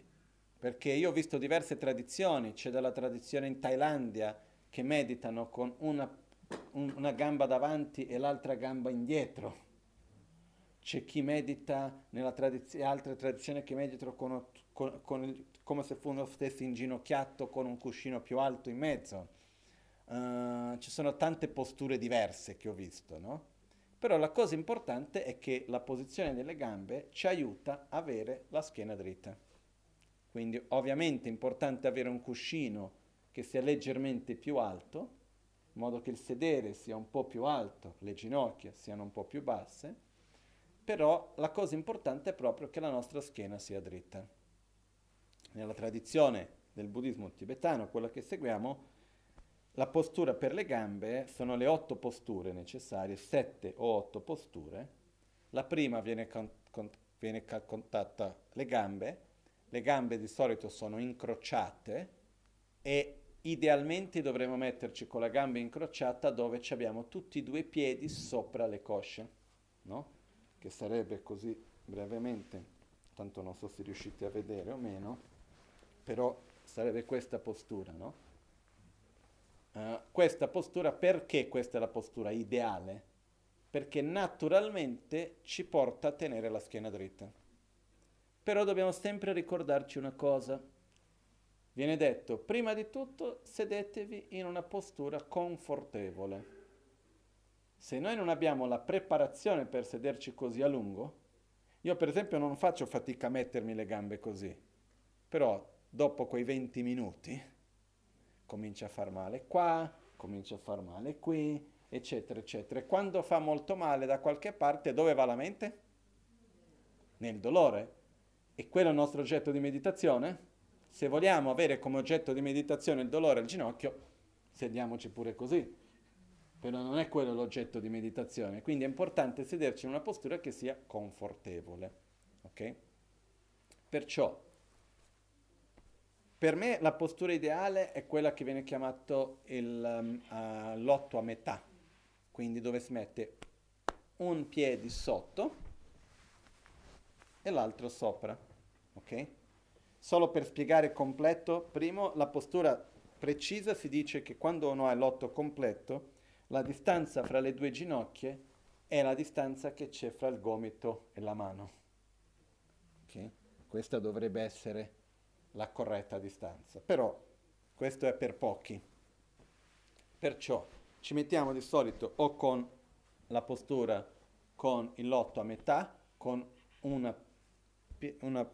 perché io ho visto diverse tradizioni, c'è della tradizione in Thailandia che meditano con una un, una gamba davanti e l'altra gamba indietro. C'è chi medita nella tradizione, altre tradizioni che meditano con, con, con il, come se stesse inginocchiato con un cuscino più alto in mezzo. Uh, ci sono tante posture diverse che ho visto, no? Però la cosa importante è che la posizione delle gambe ci aiuta a avere la schiena dritta. Quindi ovviamente è importante avere un cuscino che sia leggermente più alto, in modo che il sedere sia un po' più alto, le ginocchia siano un po' più basse, però la cosa importante è proprio che la nostra schiena sia dritta. Nella tradizione del buddismo tibetano, quella che seguiamo, la postura per le gambe sono le otto posture necessarie, sette o otto posture. La prima viene, con, con, viene contata le gambe, le gambe di solito sono incrociate e Idealmente dovremmo metterci con la gamba incrociata dove abbiamo tutti e due i piedi sopra le cosce, no? Che sarebbe così brevemente, tanto non so se riuscite a vedere o meno, però sarebbe questa postura, no? Uh, questa postura, perché questa è la postura ideale? perché naturalmente ci porta a tenere la schiena dritta. Però dobbiamo sempre ricordarci una cosa. Viene detto, prima di tutto sedetevi in una postura confortevole. Se noi non abbiamo la preparazione per sederci così a lungo, io per esempio non faccio fatica a mettermi le gambe così, però dopo quei 20 minuti comincia a far male qua, comincia a far male qui, eccetera, eccetera. E quando fa molto male da qualche parte, dove va la mente? Nel dolore. E quello è il nostro oggetto di meditazione? Se vogliamo avere come oggetto di meditazione il dolore al ginocchio, sediamoci pure così. Però non è quello l'oggetto di meditazione. Quindi è importante sederci in una postura che sia confortevole. Ok? Perciò, per me la postura ideale è quella che viene chiamata um, uh, l'otto a metà, quindi dove si mette un piede sotto e l'altro sopra ok? Solo per spiegare completo, primo, la postura precisa si dice che quando uno ha l'otto completo, la distanza fra le due ginocchia è la distanza che c'è fra il gomito e la mano. Okay? Questa dovrebbe essere la corretta distanza, però questo è per pochi. Perciò ci mettiamo di solito o con la postura con il lotto a metà, con una, una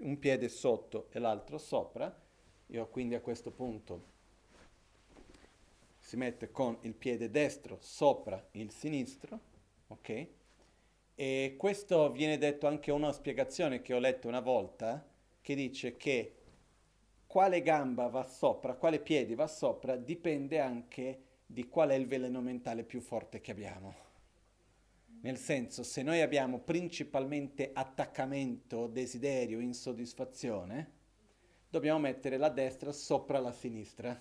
un piede sotto e l'altro sopra, io quindi a questo punto si mette con il piede destro sopra il sinistro, ok? E questo viene detto anche una spiegazione che ho letto una volta, che dice che quale gamba va sopra, quale piede va sopra, dipende anche di qual è il veleno mentale più forte che abbiamo. Nel senso, se noi abbiamo principalmente attaccamento, desiderio, insoddisfazione, dobbiamo mettere la destra sopra la sinistra,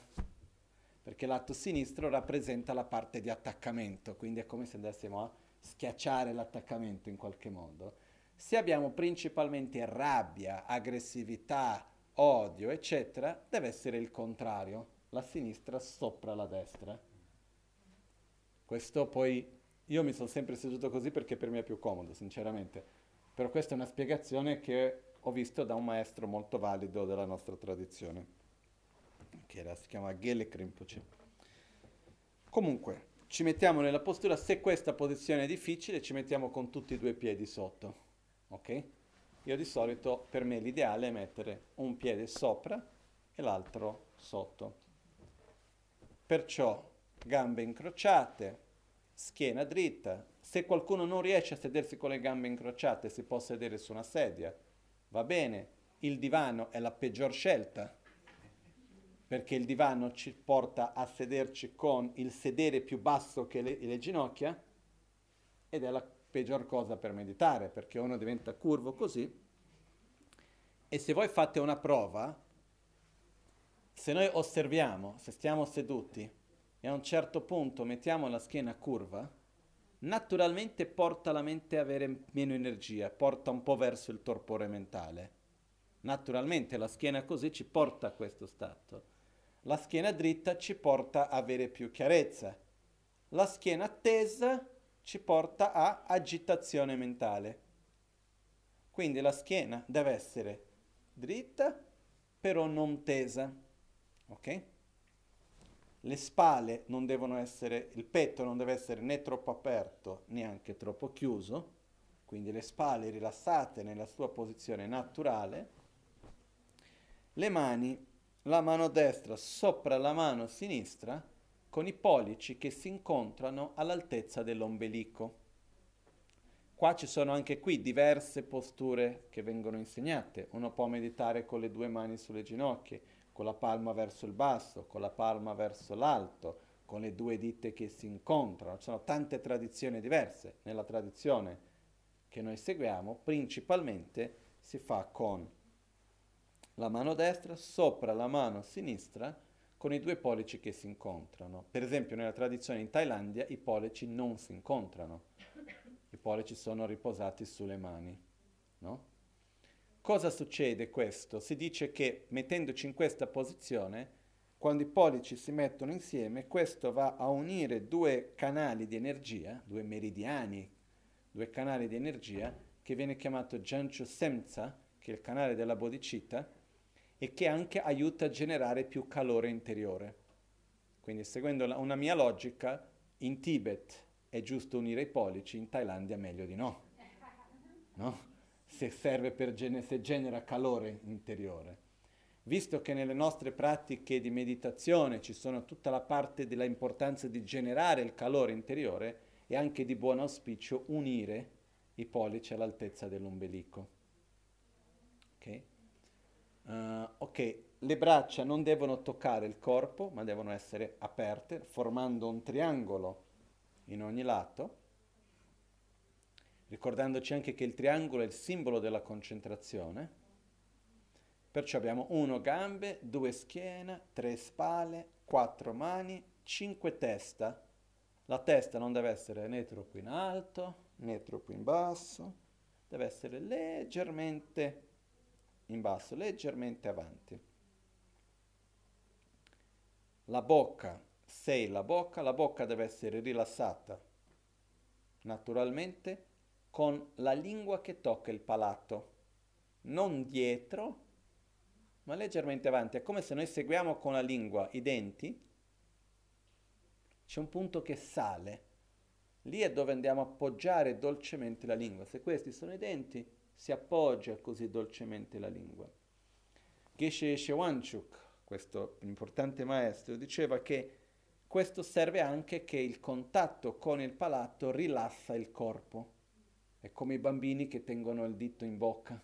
perché l'atto sinistro rappresenta la parte di attaccamento, quindi è come se andassimo a schiacciare l'attaccamento in qualche modo. Se abbiamo principalmente rabbia, aggressività, odio, eccetera, deve essere il contrario, la sinistra sopra la destra. Questo poi io mi sono sempre seduto così perché per me è più comodo, sinceramente. Però questa è una spiegazione che ho visto da un maestro molto valido della nostra tradizione, che era, si chiama Gele Krimpoche. Comunque, ci mettiamo nella postura, se questa posizione è difficile, ci mettiamo con tutti e due i piedi sotto, ok? Io di solito, per me l'ideale è mettere un piede sopra e l'altro sotto. Perciò gambe incrociate, schiena dritta. Se qualcuno non riesce a sedersi con le gambe incrociate, si può sedere su una sedia. Va bene, il divano è la peggior scelta, perché il divano ci porta a sederci con il sedere più basso che le, le ginocchia ed è la peggior cosa per meditare, perché uno diventa curvo così. E se voi fate una prova, se noi osserviamo, se stiamo seduti, e a un certo punto mettiamo la schiena curva, naturalmente porta la mente a avere meno energia, porta un po' verso il torpore mentale. Naturalmente la schiena così ci porta a questo stato. La schiena dritta ci porta a avere più chiarezza. La schiena tesa ci porta a agitazione mentale. Quindi la schiena deve essere dritta, però non tesa. Ok? Le spalle non devono essere, il petto non deve essere né troppo aperto neanche troppo chiuso, quindi le spalle rilassate nella sua posizione naturale, le mani, la mano destra sopra la mano sinistra, con i pollici che si incontrano all'altezza dell'ombelico. Qua ci sono anche qui diverse posture che vengono insegnate. Uno può meditare con le due mani sulle ginocchia, con la palma verso il basso, con la palma verso l'alto, con le due dita che si incontrano. Ci sono tante tradizioni diverse. Nella tradizione che noi seguiamo, principalmente si fa con la mano destra sopra la mano sinistra con i due pollici che si incontrano. Per esempio nella tradizione in Thailandia i pollici non si incontrano, i pollici sono riposati sulle mani, no? Cosa succede questo? Si dice che mettendoci in questa posizione, quando i polici si mettono insieme, questo va a unire due canali di energia, due meridiani, due canali di energia, che viene chiamato Janchu Semza, che è il canale della bodhicitta, e che anche aiuta a generare più calore interiore. Quindi seguendo la, una mia logica, in Tibet è giusto unire i polici, in Thailandia meglio di no. no? Se serve per gene- se genera calore interiore visto che nelle nostre pratiche di meditazione ci sono tutta la parte dell'importanza di generare il calore interiore e anche di buon auspicio unire i pollici all'altezza dell'ombelico. Ok? Uh, ok, le braccia non devono toccare il corpo, ma devono essere aperte, formando un triangolo in ogni lato, ricordandoci anche che il triangolo è il simbolo della concentrazione Perciò abbiamo uno gambe, due schiena, tre spalle, quattro mani, cinque testa. La testa non deve essere né troppo in alto né troppo in basso, deve essere leggermente in basso, leggermente avanti. La bocca, sei la bocca, la bocca deve essere rilassata naturalmente con la lingua che tocca il palato, non dietro, ma leggermente avanti. È come se noi seguiamo con la lingua i denti, c'è un punto che sale. Lì è dove andiamo a appoggiare dolcemente la lingua. Se questi sono i denti, si appoggia così dolcemente la lingua. Geshe Shewanchuk, questo importante maestro, diceva che questo serve anche che il contatto con il palato rilassa il corpo. È come i bambini che tengono il dito in bocca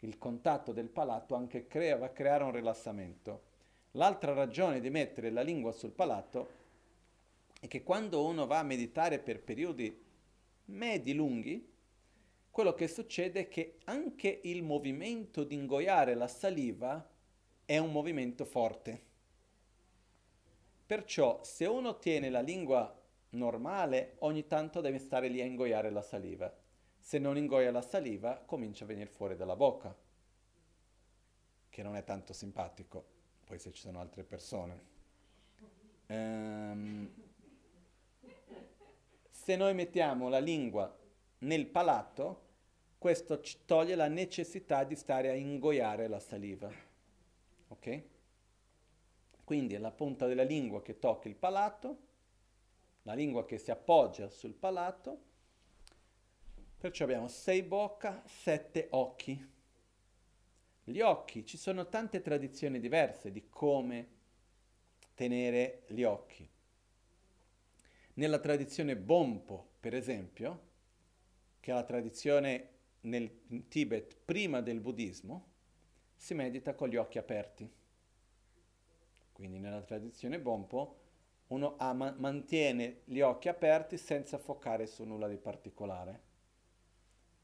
il contatto del palato anche crea, va a creare un rilassamento. L'altra ragione di mettere la lingua sul palato è che quando uno va a meditare per periodi medi lunghi, quello che succede è che anche il movimento di ingoiare la saliva è un movimento forte. Perciò se uno tiene la lingua normale, ogni tanto deve stare lì a ingoiare la saliva se non ingoia la saliva comincia a venire fuori dalla bocca, che non è tanto simpatico, poi se ci sono altre persone. Ehm, se noi mettiamo la lingua nel palato, questo ci toglie la necessità di stare a ingoiare la saliva. Ok? Quindi è la punta della lingua che tocca il palato, la lingua che si appoggia sul palato Perciò abbiamo sei bocca, sette occhi. Gli occhi, ci sono tante tradizioni diverse di come tenere gli occhi. Nella tradizione Bompo, per esempio, che è la tradizione nel Tibet prima del buddismo, si medita con gli occhi aperti. Quindi nella tradizione Bompo uno ama, mantiene gli occhi aperti senza foccare su nulla di particolare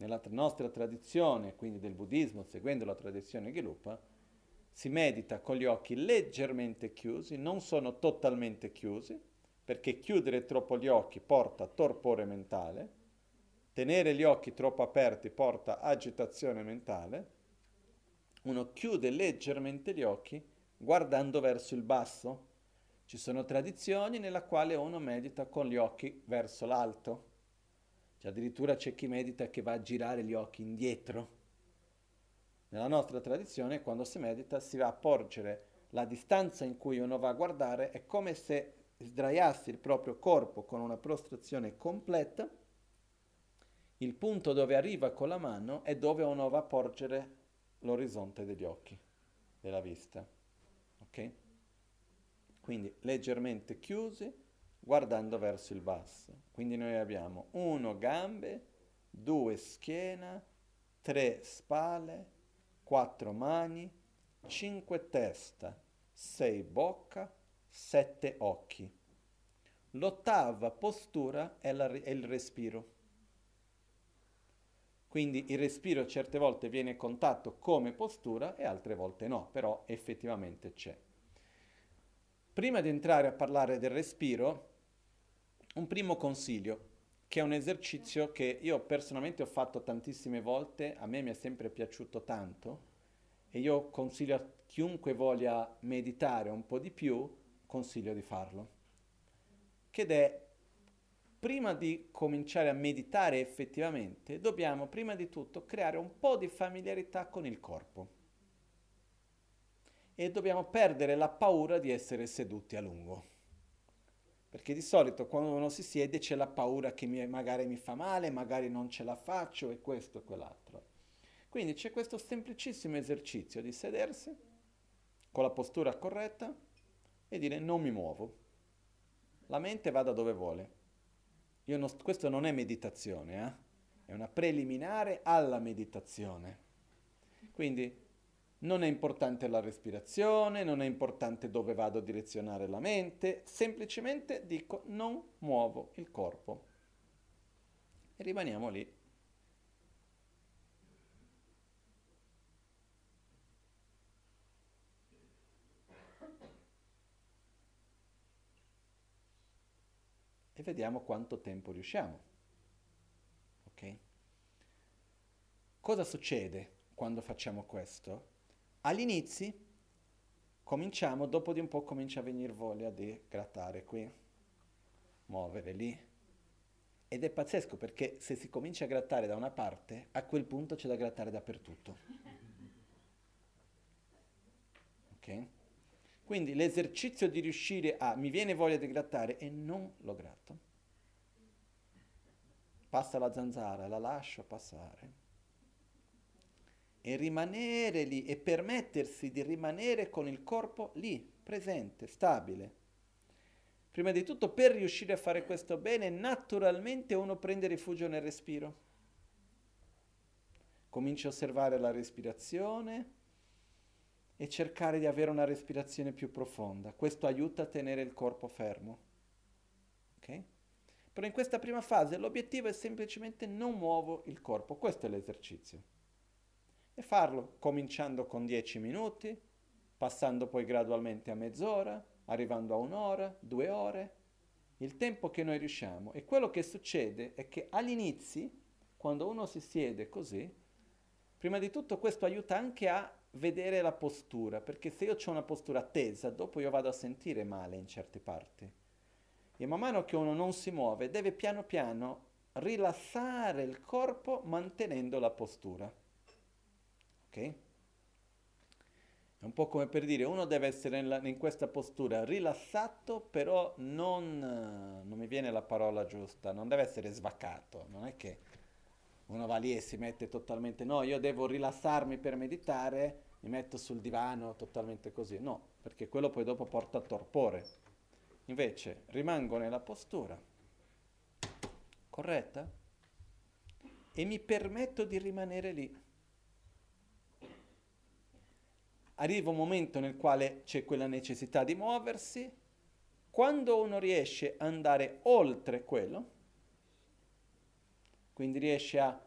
nella nostra tradizione, quindi del buddismo, seguendo la tradizione Gelupa, si medita con gli occhi leggermente chiusi, non sono totalmente chiusi, perché chiudere troppo gli occhi porta torpore mentale, tenere gli occhi troppo aperti porta agitazione mentale. Uno chiude leggermente gli occhi guardando verso il basso. Ci sono tradizioni nella quale uno medita con gli occhi verso l'alto cioè addirittura c'è chi medita che va a girare gli occhi indietro. Nella nostra tradizione, quando si medita, si va a porgere la distanza in cui uno va a guardare, è come se sdraiassi il proprio corpo con una prostrazione completa. Il punto dove arriva con la mano è dove uno va a porgere l'orizzonte degli occhi, della vista. Ok? Quindi leggermente chiusi, guardando verso il basso. Quindi noi abbiamo uno gambe, due schiena, tre spalle, quattro mani, cinque testa, sei bocca, sette occhi. L'ottava postura è, la, è il respiro. Quindi il respiro certe volte viene contato come postura e altre volte no, però effettivamente c'è. Prima di entrare a parlare del respiro, un primo consiglio, che è un esercizio che io personalmente ho fatto tantissime volte, a me mi è sempre piaciuto tanto e io consiglio a chiunque voglia meditare un po' di più, consiglio di farlo. Che è, prima di cominciare a meditare effettivamente, dobbiamo prima di tutto creare un po' di familiarità con il corpo. E dobbiamo perdere la paura di essere seduti a lungo. Perché di solito quando uno si siede c'è la paura che mi, magari mi fa male, magari non ce la faccio e questo e quell'altro. Quindi c'è questo semplicissimo esercizio di sedersi con la postura corretta e dire non mi muovo. La mente vada dove vuole. Non, questo non è meditazione, eh? è una preliminare alla meditazione. Quindi non è importante la respirazione, non è importante dove vado a direzionare la mente, semplicemente dico non muovo il corpo. E rimaniamo lì. E vediamo quanto tempo riusciamo. Ok? Cosa succede quando facciamo questo? All'inizio cominciamo, dopo di un po' comincia a venire voglia di grattare qui, muovere lì. Ed è pazzesco perché se si comincia a grattare da una parte, a quel punto c'è da grattare dappertutto. Ok? Quindi l'esercizio di riuscire a mi viene voglia di grattare e non lo gratto. Passa la zanzara, la lascio passare e rimanere lì e permettersi di rimanere con il corpo lì, presente, stabile. Prima di tutto, per riuscire a fare questo bene, naturalmente uno prende rifugio nel respiro. Comincia a osservare la respirazione e cercare di avere una respirazione più profonda. Questo aiuta a tenere il corpo fermo. Ok? Però in questa prima fase l'obiettivo è semplicemente non muovo il corpo. Questo è l'esercizio e farlo cominciando con 10 minuti, passando poi gradualmente a mezz'ora, arrivando a un'ora, due ore, il tempo che noi riusciamo. E quello che succede è che all'inizio, quando uno si siede così, prima di tutto questo aiuta anche a vedere la postura, perché se io ho una postura tesa, dopo io vado a sentire male in certe parti. E man mano che uno non si muove, deve piano piano rilassare il corpo mantenendo la postura. Ok? È un po' come per dire, uno deve essere in, la, in questa postura rilassato, però non, non mi viene la parola giusta, non deve essere svaccato, non è che uno va lì e si mette totalmente, no, io devo rilassarmi per meditare, mi metto sul divano totalmente così, no, perché quello poi dopo porta a torpore. Invece rimango nella postura corretta e mi permetto di rimanere lì. Arriva un momento nel quale c'è quella necessità di muoversi, quando uno riesce ad andare oltre quello, quindi riesce a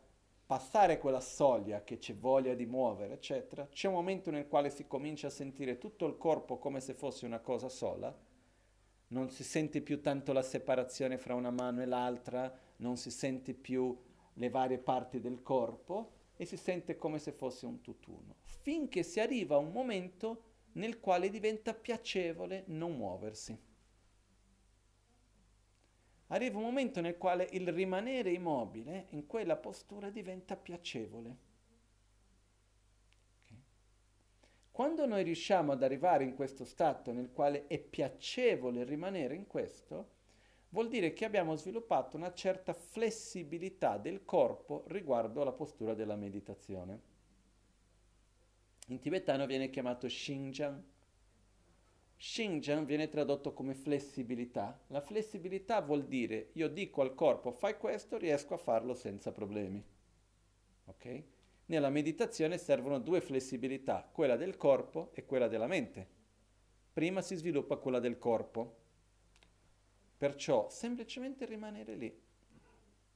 passare quella soglia che c'è voglia di muovere, eccetera, c'è un momento nel quale si comincia a sentire tutto il corpo come se fosse una cosa sola, non si sente più tanto la separazione fra una mano e l'altra, non si sente più le varie parti del corpo, e si sente come se fosse un tutt'uno, finché si arriva a un momento nel quale diventa piacevole non muoversi. Arriva un momento nel quale il rimanere immobile in quella postura diventa piacevole. Quando noi riusciamo ad arrivare in questo stato nel quale è piacevole rimanere in questo, vuol dire che abbiamo sviluppato una certa flessibilità del corpo riguardo alla postura della meditazione. In tibetano viene chiamato Xingjiang. Xingjiang viene tradotto come flessibilità. La flessibilità vuol dire io dico al corpo fai questo, riesco a farlo senza problemi. Ok? Nella meditazione servono due flessibilità, quella del corpo e quella della mente. Prima si sviluppa quella del corpo, Perciò semplicemente rimanere lì.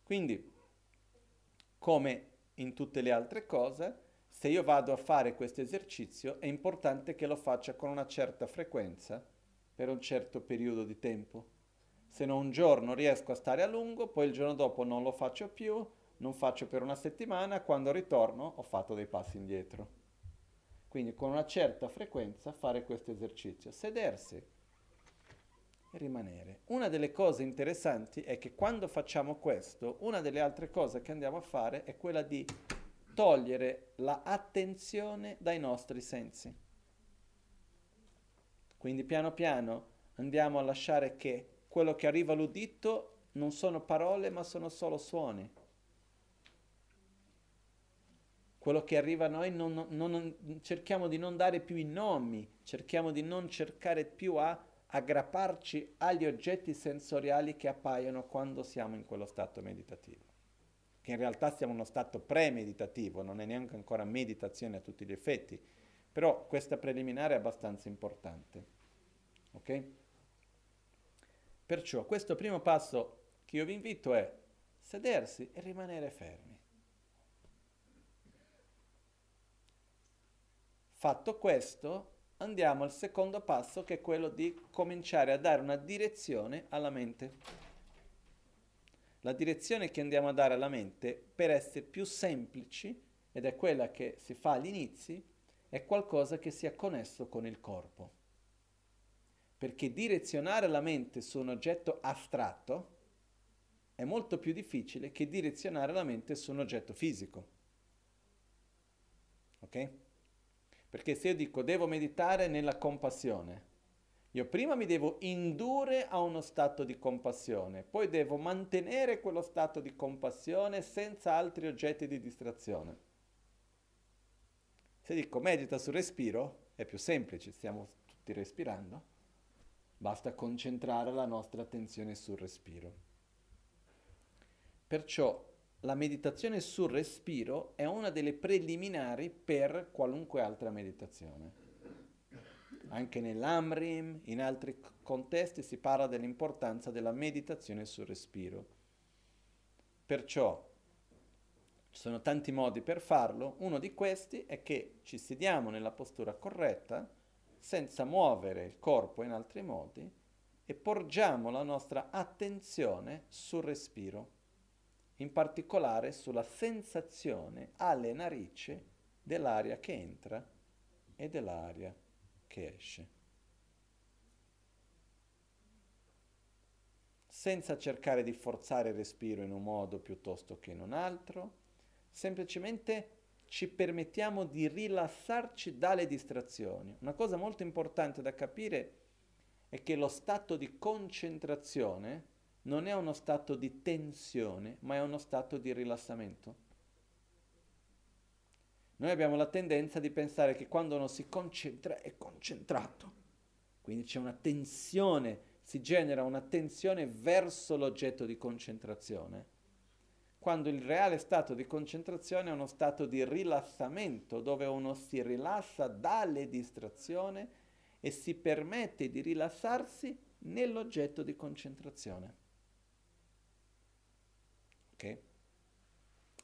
Quindi, come in tutte le altre cose, se io vado a fare questo esercizio è importante che lo faccia con una certa frequenza per un certo periodo di tempo. Se no un giorno riesco a stare a lungo, poi il giorno dopo non lo faccio più, non faccio per una settimana, quando ritorno ho fatto dei passi indietro. Quindi con una certa frequenza fare questo esercizio, sedersi rimanere. Una delle cose interessanti è che quando facciamo questo, una delle altre cose che andiamo a fare è quella di togliere l'attenzione dai nostri sensi. Quindi piano piano andiamo a lasciare che quello che arriva all'udito non sono parole ma sono solo suoni. Quello che arriva a noi non, non, non, cerchiamo di non dare più i nomi, cerchiamo di non cercare più a aggrapparci agli oggetti sensoriali che appaiono quando siamo in quello stato meditativo. Che in realtà siamo in uno stato pre-meditativo, non è neanche ancora meditazione a tutti gli effetti, però questa preliminare è abbastanza importante. Ok? Perciò questo primo passo che io vi invito è sedersi e rimanere fermi. Fatto questo, andiamo al secondo passo che è quello di cominciare a dare una direzione alla mente. La direzione che andiamo a dare alla mente, per essere più semplici, ed è quella che si fa agli inizi, è qualcosa che sia connesso con il corpo. Perché direzionare la mente su un oggetto astratto è molto più difficile che direzionare la mente su un oggetto fisico. Ok? Perché se io dico devo meditare nella compassione, io prima mi devo indurre a uno stato di compassione, poi devo mantenere quello stato di compassione senza altri oggetti di distrazione. Se dico medita sul respiro, è più semplice, stiamo tutti respirando, basta concentrare la nostra attenzione sul respiro. Perciò la meditazione sul respiro è una delle preliminari per qualunque altra meditazione. Anche nell'Amrim, in altri contesti si parla dell'importanza della meditazione sul respiro. Perciò ci sono tanti modi per farlo, uno di questi è che ci sediamo nella postura corretta, senza muovere il corpo in altri modi, e porgiamo la nostra attenzione sul respiro in particolare sulla sensazione alle narici dell'aria che entra e dell'aria che esce. Senza cercare di forzare il respiro in un modo piuttosto che in un altro, semplicemente ci permettiamo di rilassarci dalle distrazioni. Una cosa molto importante da capire è che lo stato di concentrazione non è uno stato di tensione, ma è uno stato di rilassamento. Noi abbiamo la tendenza di pensare che quando uno si concentra è concentrato, quindi c'è una tensione, si genera una tensione verso l'oggetto di concentrazione, quando il reale stato di concentrazione è uno stato di rilassamento, dove uno si rilassa dalle distrazioni e si permette di rilassarsi nell'oggetto di concentrazione. Okay?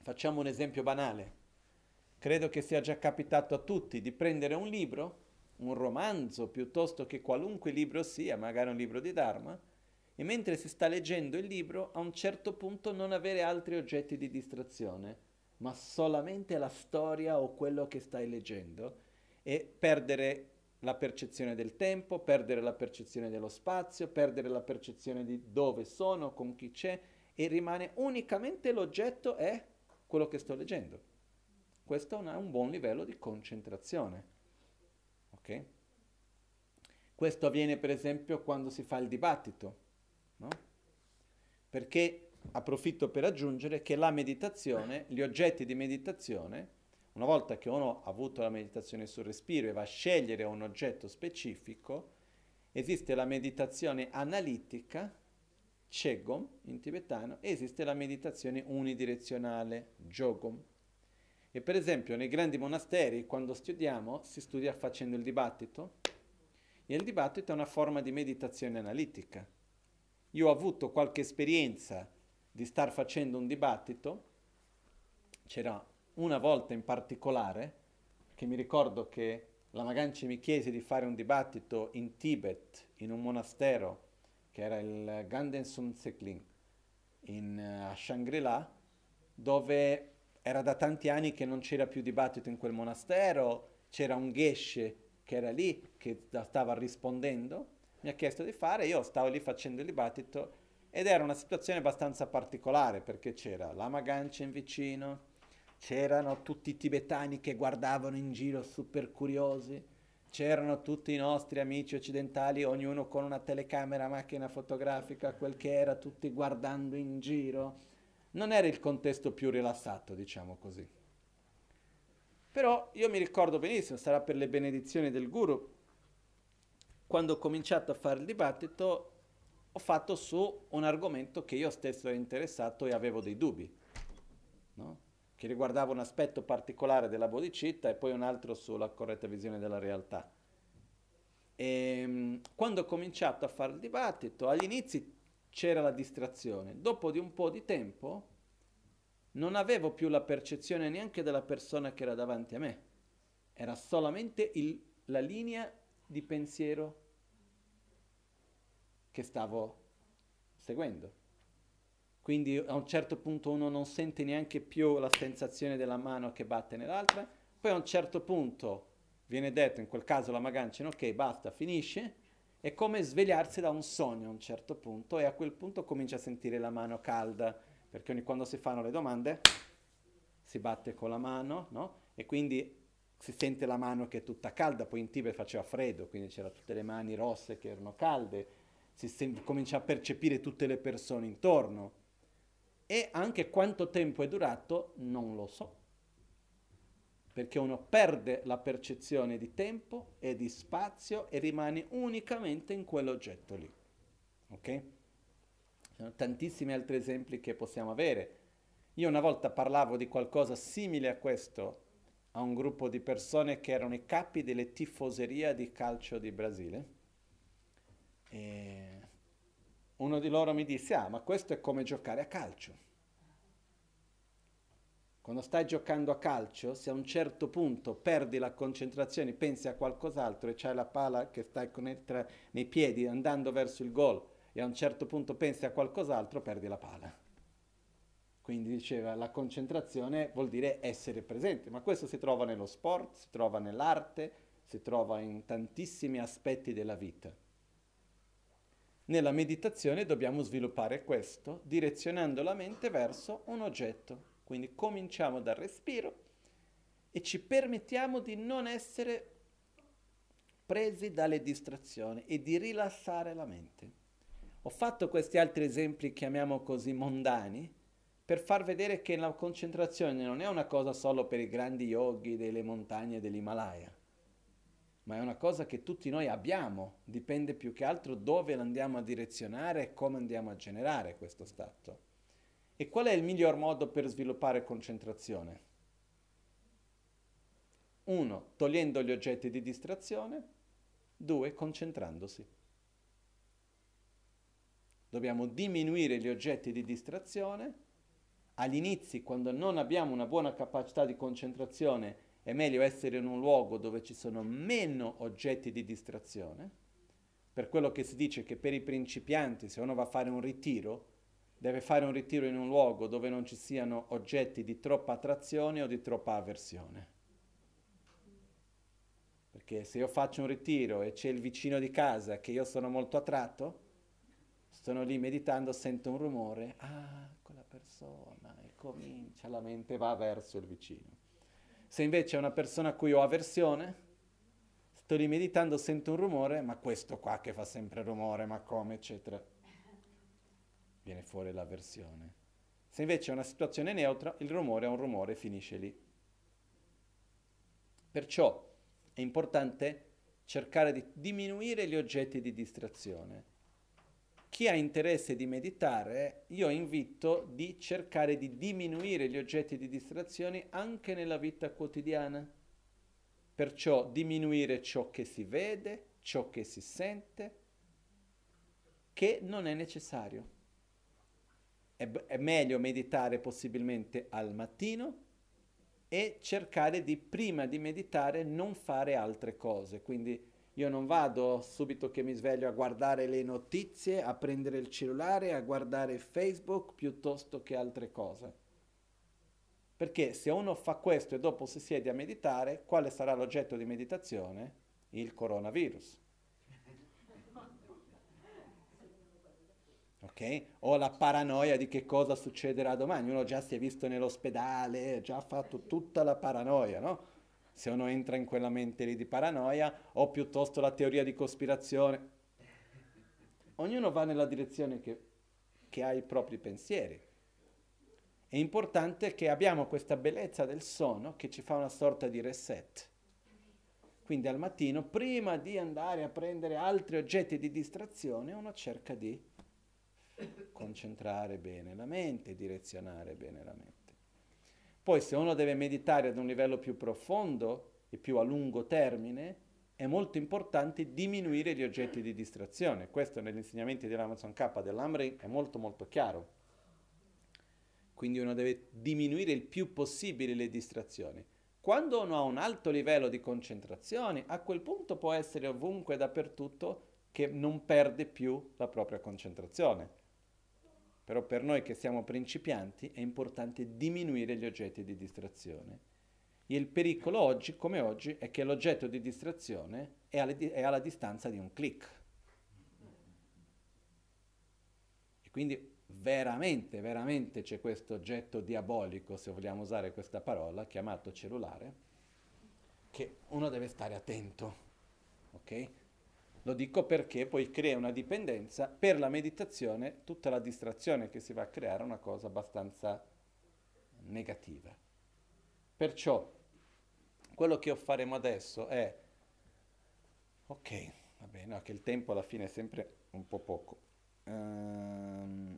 Facciamo un esempio banale. Credo che sia già capitato a tutti di prendere un libro, un romanzo piuttosto che qualunque libro sia, magari un libro di Dharma, e mentre si sta leggendo il libro a un certo punto non avere altri oggetti di distrazione, ma solamente la storia o quello che stai leggendo e perdere la percezione del tempo, perdere la percezione dello spazio, perdere la percezione di dove sono, con chi c'è e rimane unicamente l'oggetto è quello che sto leggendo. Questo è un buon livello di concentrazione. Ok? Questo avviene per esempio quando si fa il dibattito, no? Perché approfitto per aggiungere che la meditazione, gli oggetti di meditazione, una volta che uno ha avuto la meditazione sul respiro e va a scegliere un oggetto specifico, esiste la meditazione analitica, Chegom in tibetano, esiste la meditazione unidirezionale, Jogom. E per esempio nei grandi monasteri, quando studiamo, si studia facendo il dibattito, e il dibattito è una forma di meditazione analitica. Io ho avuto qualche esperienza di star facendo un dibattito, c'era una volta in particolare, che mi ricordo che la Maganci mi chiese di fare un dibattito in Tibet, in un monastero, che era il Ganden Sun Sekling in, uh, a Shangri-La, dove era da tanti anni che non c'era più dibattito in quel monastero c'era un geshe che era lì, che stava rispondendo, mi ha chiesto di fare, io stavo lì facendo il dibattito ed era una situazione abbastanza particolare perché c'era Lama Ganchen vicino, c'erano tutti i tibetani che guardavano in giro super curiosi, c'erano tutti i nostri amici occidentali, ognuno con una telecamera, macchina fotografica, quel che era, tutti guardando in giro. Non era il contesto più rilassato, diciamo così. Però io mi ricordo benissimo, sarà per le benedizioni del guru, quando ho cominciato a fare il dibattito, ho fatto su un argomento che io stesso ero interessato e avevo dei dubbi, no? Che riguardava un aspetto particolare della bodhicitta e poi un altro sulla corretta visione della realtà. E, ehm, quando ho cominciato a fare il dibattito, agli inizi c'era la distrazione, dopo di un po' di tempo non avevo più la percezione neanche della persona che era davanti a me, era solamente il, la linea di pensiero che stavo seguendo. Quindi a un certo punto uno non sente neanche più la sensazione della mano che batte nell'altra, poi a un certo punto viene detto, in quel caso la magancia, ok, basta, finisce, è come svegliarsi da un sogno a un certo punto e a quel punto comincia a sentire la mano calda, perché ogni quando si fanno le domande si batte con la mano, no? E quindi si sente la mano che è tutta calda, poi in Tibet faceva freddo, quindi c'erano tutte le mani rosse che erano calde, si sen- comincia a percepire tutte le persone intorno. E anche quanto tempo è durato non lo so, perché uno perde la percezione di tempo e di spazio e rimane unicamente in quell'oggetto lì. Ok? Ci sono tantissimi altri esempi che possiamo avere. Io una volta parlavo di qualcosa simile a questo a un gruppo di persone che erano i capi delle tifoserie di calcio di Brasile. E uno di loro mi disse, ah, ma questo è come giocare a calcio. Quando stai giocando a calcio, se a un certo punto perdi la concentrazione, pensi a qualcos'altro e c'hai la palla che stai tra, nei piedi andando verso il gol e a un certo punto pensi a qualcos'altro, perdi la palla. Quindi diceva la concentrazione vuol dire essere presente, ma questo si trova nello sport, si trova nell'arte, si trova in tantissimi aspetti della vita. Nella meditazione dobbiamo sviluppare questo direzionando la mente verso un oggetto. Quindi cominciamo dal respiro e ci permettiamo di non essere presi dalle distrazioni e di rilassare la mente. Ho fatto questi altri esempi, chiamiamo così, mondani, per far vedere che la concentrazione non è una cosa solo per i grandi yogi delle montagne dell'Himalaya, ma è una cosa che tutti noi abbiamo, dipende più che altro dove andiamo a direzionare e come andiamo a generare questo stato. E qual è il miglior modo per sviluppare concentrazione? Uno, togliendo gli oggetti di distrazione. Due, concentrandosi. Dobbiamo diminuire gli oggetti di distrazione. Agli inizi, quando non abbiamo una buona capacità di concentrazione, è meglio essere in un luogo dove ci sono meno oggetti di distrazione. Per quello che si dice che per i principianti, se uno va a fare un ritiro, deve fare un ritiro in un luogo dove non ci siano oggetti di troppa attrazione o di troppa avversione. Perché se io faccio un ritiro e c'è il vicino di casa che io sono molto attratto, sono lì meditando, sento un rumore, ah, quella persona, e comincia, la mente va verso il vicino. Se invece è una persona a cui ho avversione, sto lì meditando, sento un rumore, ma questo qua che fa sempre rumore, ma come, eccetera viene fuori l'avversione. Se invece è una situazione neutra, il rumore è un rumore e finisce lì. Perciò è importante cercare di diminuire gli oggetti di distrazione. Chi ha interesse di meditare, io invito di cercare di diminuire gli oggetti di distrazione anche nella vita quotidiana. Perciò diminuire ciò che si vede, ciò che si sente, che non è necessario è, è meglio meditare possibilmente al mattino e cercare di prima di meditare non fare altre cose. Quindi io non vado subito che mi sveglio a guardare le notizie, a prendere il cellulare, a guardare Facebook piuttosto che altre cose. Perché se uno fa questo e dopo si siede a meditare, quale sarà l'oggetto di meditazione? Il coronavirus. Ok? O la paranoia di che cosa succederà domani. Uno già si è visto nell'ospedale, già ha fatto tutta la paranoia, no? Se uno entra in quella mente lì di paranoia, o piuttosto la teoria di cospirazione. Ognuno va nella direzione che, che ha i propri pensieri. È importante che abbiamo questa bellezza del sonno che ci fa una sorta di reset. Quindi al mattino, prima di andare a prendere altri oggetti di distrazione, uno cerca di concentrare bene la mente, direzionare bene la mente. Poi se uno deve meditare ad un livello più profondo e più a lungo termine, è molto importante diminuire gli oggetti di distrazione. Questo negli insegnamenti dell'Amazon K dell'Amri è molto molto chiaro. Quindi uno deve diminuire il più possibile le distrazioni. Quando uno ha un alto livello di concentrazione, a quel punto può essere ovunque e dappertutto che non perde più la propria concentrazione. Però per noi che siamo principianti è importante diminuire gli oggetti di distrazione. Il pericolo oggi, come oggi, è che l'oggetto di distrazione è, alle, è alla distanza di un clic. E quindi veramente, veramente c'è questo oggetto diabolico, se vogliamo usare questa parola, chiamato cellulare, che uno deve stare attento, ok? Lo dico perché poi crea una dipendenza, per la meditazione tutta la distrazione che si va a creare è una cosa abbastanza negativa. Perciò quello che faremo adesso è, ok, va bene, che il tempo alla fine è sempre un po' poco. Um,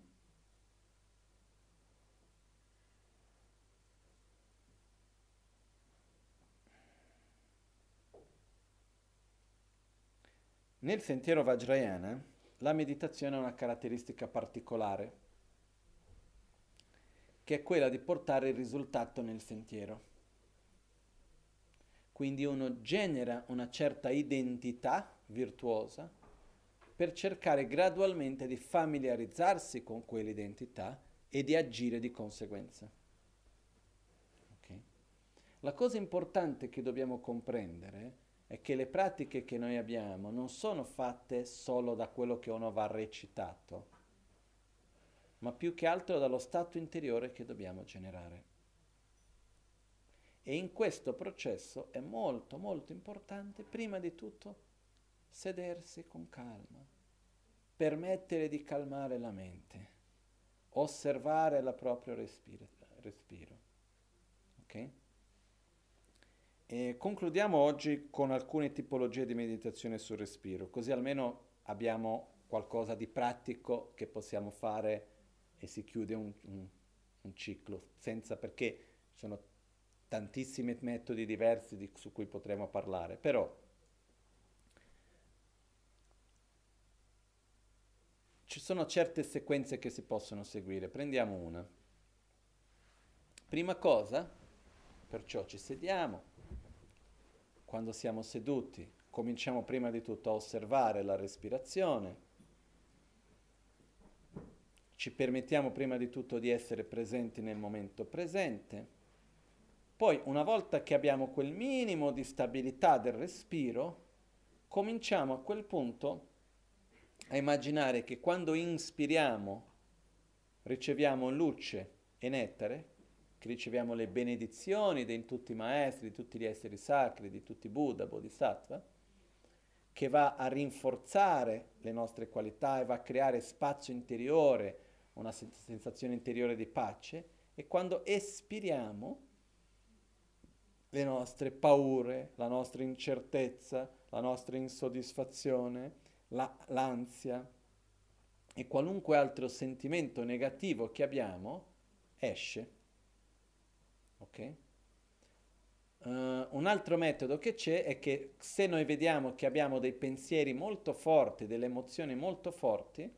Nel sentiero Vajrayana la meditazione ha una caratteristica particolare, che è quella di portare il risultato nel sentiero. Quindi uno genera una certa identità virtuosa per cercare gradualmente di familiarizzarsi con quell'identità e di agire di conseguenza. Okay? La cosa importante che dobbiamo comprendere è che le pratiche che noi abbiamo non sono fatte solo da quello che uno va recitato, ma più che altro dallo stato interiore che dobbiamo generare. E in questo processo è molto molto importante, prima di tutto, sedersi con calma, permettere di calmare la mente, osservare il proprio respiro. respiro. Okay? E concludiamo oggi con alcune tipologie di meditazione sul respiro, così almeno abbiamo qualcosa di pratico che possiamo fare e si chiude un, un, un ciclo, senza perché ci sono tantissimi metodi diversi di, su cui potremo parlare, però ci sono certe sequenze che si possono seguire. Prendiamo una. Prima cosa, perciò ci sediamo, quando siamo seduti, cominciamo prima di tutto a osservare la respirazione, ci permettiamo prima di tutto di essere presenti nel momento presente, poi una volta che abbiamo quel minimo di stabilità del respiro, cominciamo a quel punto a immaginare che quando inspiriamo riceviamo luce e nettare, che riceviamo le benedizioni di tutti i maestri, di tutti gli esseri sacri, di tutti i Buddha, Bodhisattva, che va a rinforzare le nostre qualità e va a creare spazio interiore, una sensazione interiore di pace, e quando espiriamo le nostre paure, la nostra incertezza, la nostra insoddisfazione, la, l'ansia e qualunque altro sentimento negativo che abbiamo esce Ok? Uh, un altro metodo che c'è è che se noi vediamo che abbiamo dei pensieri molto forti, delle emozioni molto forti,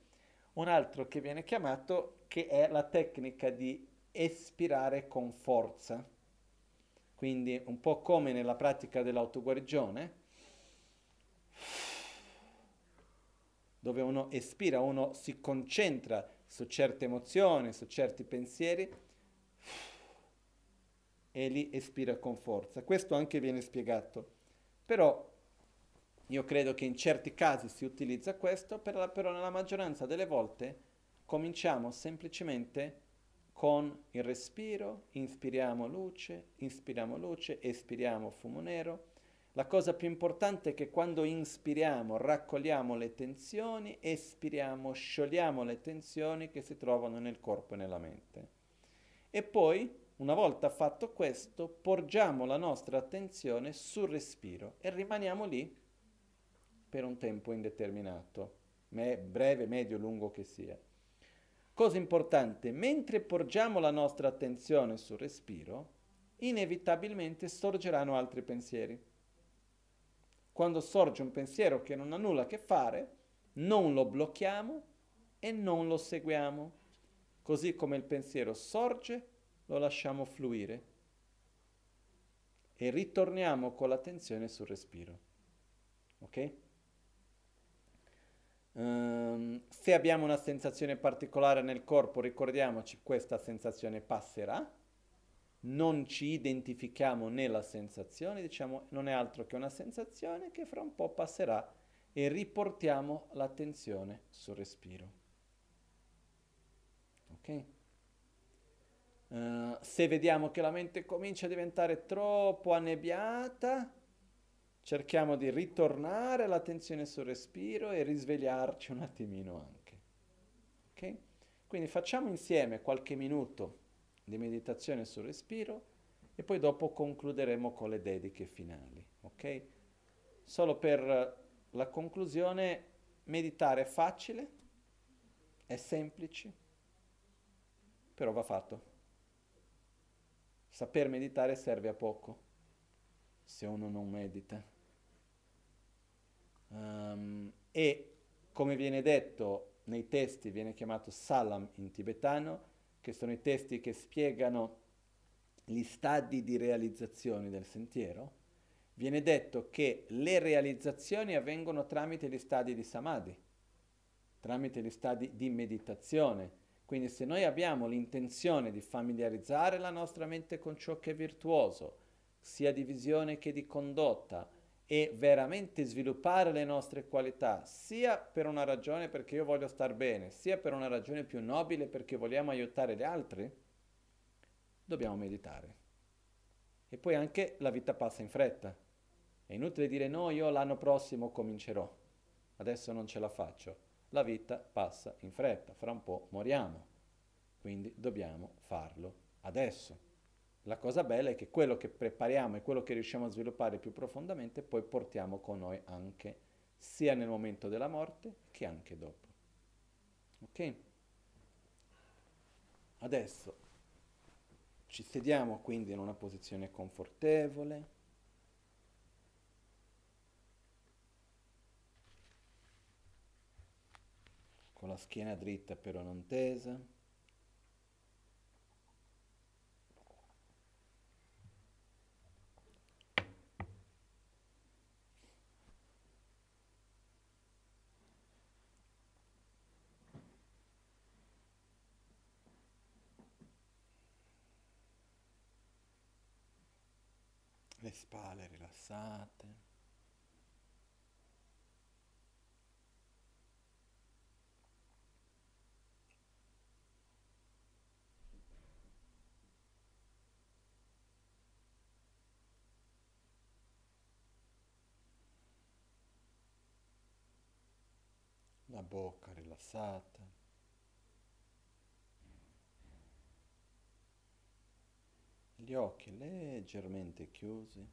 un altro che viene chiamato che è la tecnica di espirare con forza. Quindi un po' come nella pratica dell'autoguarigione, dove uno espira, uno si concentra su certe emozioni, su certi pensieri e lì espira con forza. Questo anche viene spiegato. Però io credo che in certi casi si utilizza questo, però, però nella maggioranza delle volte cominciamo semplicemente con il respiro, inspiriamo luce, inspiriamo luce, espiriamo fumo nero. La cosa più importante è che quando inspiriamo raccogliamo le tensioni, espiriamo, sciogliamo le tensioni che si trovano nel corpo e nella mente. E poi, una volta fatto questo, porgiamo la nostra attenzione sul respiro e rimaniamo lì per un tempo indeterminato, breve, medio, lungo che sia. Cosa importante, mentre porgiamo la nostra attenzione sul respiro, inevitabilmente sorgeranno altri pensieri. Quando sorge un pensiero che non ha nulla a che fare, non lo blocchiamo e non lo seguiamo. Così come il pensiero sorge, lo lasciamo fluire e ritorniamo con l'attenzione sul respiro. Ok? Um, se abbiamo una sensazione particolare nel corpo, ricordiamoci questa sensazione passerà, non ci identifichiamo nella sensazione, diciamo non è altro che una sensazione che fra un po' passerà e riportiamo l'attenzione sul respiro. Ok? Uh, se vediamo che la mente comincia a diventare troppo annebbiata, cerchiamo di ritornare l'attenzione sul respiro e risvegliarci un attimino anche. Ok? Quindi facciamo insieme qualche minuto di meditazione sul respiro e poi dopo concluderemo con le dediche finali. Ok? Solo per la conclusione, meditare è facile, è semplice, però va fatto. Saper meditare serve a poco se uno non medita. Um, e come viene detto nei testi, viene chiamato salam in tibetano, che sono i testi che spiegano gli stadi di realizzazione del sentiero, viene detto che le realizzazioni avvengono tramite gli stadi di samadhi, tramite gli stadi di meditazione. Quindi se noi abbiamo l'intenzione di familiarizzare la nostra mente con ciò che è virtuoso, sia di visione che di condotta, e veramente sviluppare le nostre qualità, sia per una ragione perché io voglio star bene, sia per una ragione più nobile perché vogliamo aiutare gli altri, dobbiamo meditare. E poi anche la vita passa in fretta. È inutile dire no, io l'anno prossimo comincerò, adesso non ce la faccio. La vita passa in fretta, fra un po' moriamo, quindi dobbiamo farlo adesso. La cosa bella è che quello che prepariamo e quello che riusciamo a sviluppare più profondamente poi portiamo con noi anche sia nel momento della morte che anche dopo. Ok? Adesso ci sediamo quindi in una posizione confortevole. Con la schiena dritta però non tesa. le spalle rilassate. La bocca rilassata. gli occhi leggermente chiusi.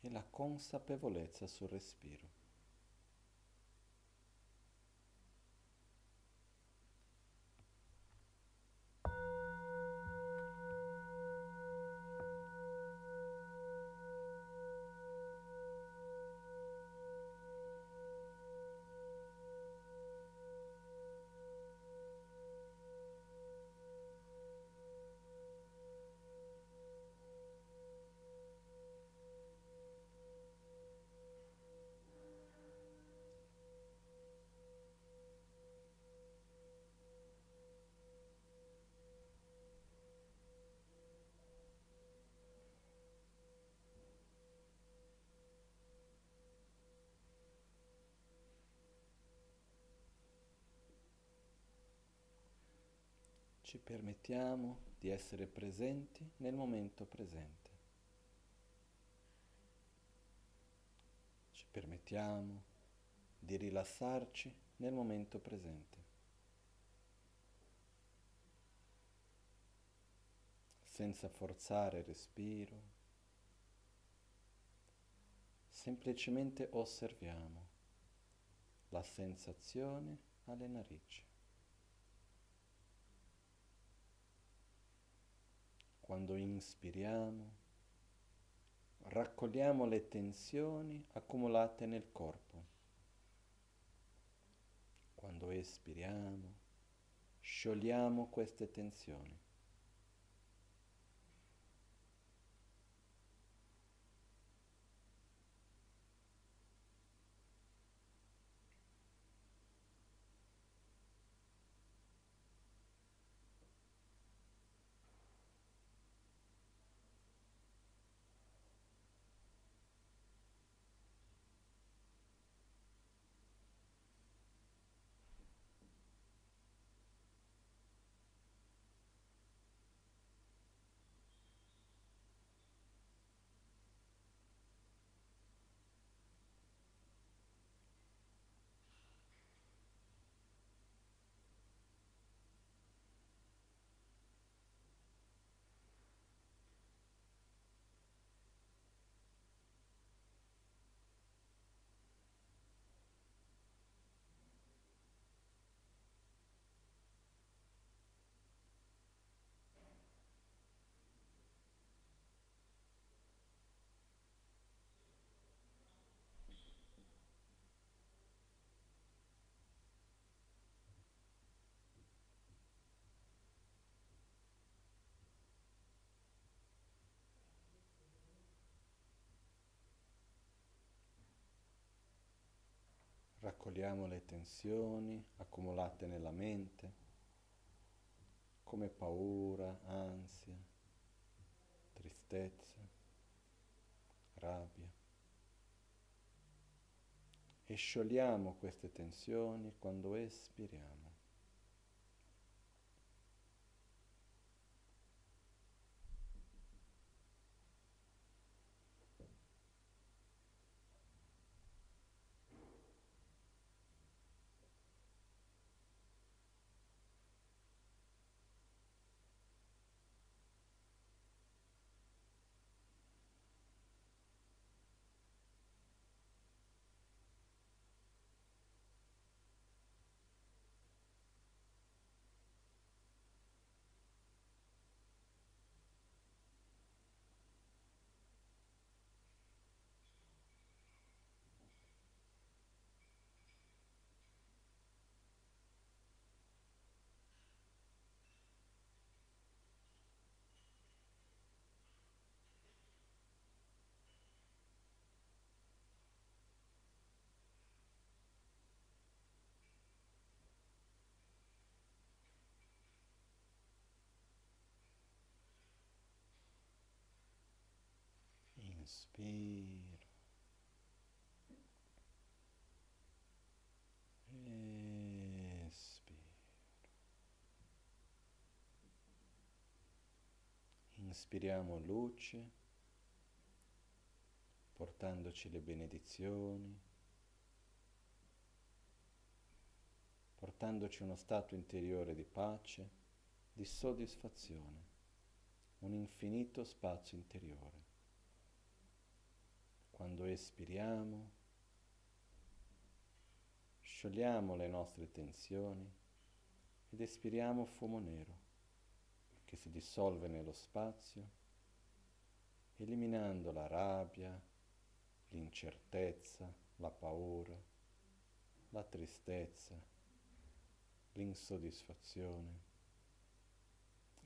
E la consapevolezza sul respiro. Ci permettiamo di essere presenti nel momento presente. Ci permettiamo di rilassarci nel momento presente. Senza forzare il respiro, semplicemente osserviamo la sensazione alle narici. Quando inspiriamo, raccogliamo le tensioni accumulate nel corpo. Quando espiriamo, sciogliamo queste tensioni. Raccogliamo le tensioni accumulate nella mente, come paura, ansia, tristezza, rabbia. E sciogliamo queste tensioni quando espiriamo. Inspiro. Espiro. Inspiriamo luce, portandoci le benedizioni, portandoci uno stato interiore di pace, di soddisfazione, un infinito spazio interiore. Quando espiriamo, sciogliamo le nostre tensioni ed espiriamo fumo nero che si dissolve nello spazio, eliminando la rabbia, l'incertezza, la paura, la tristezza, l'insoddisfazione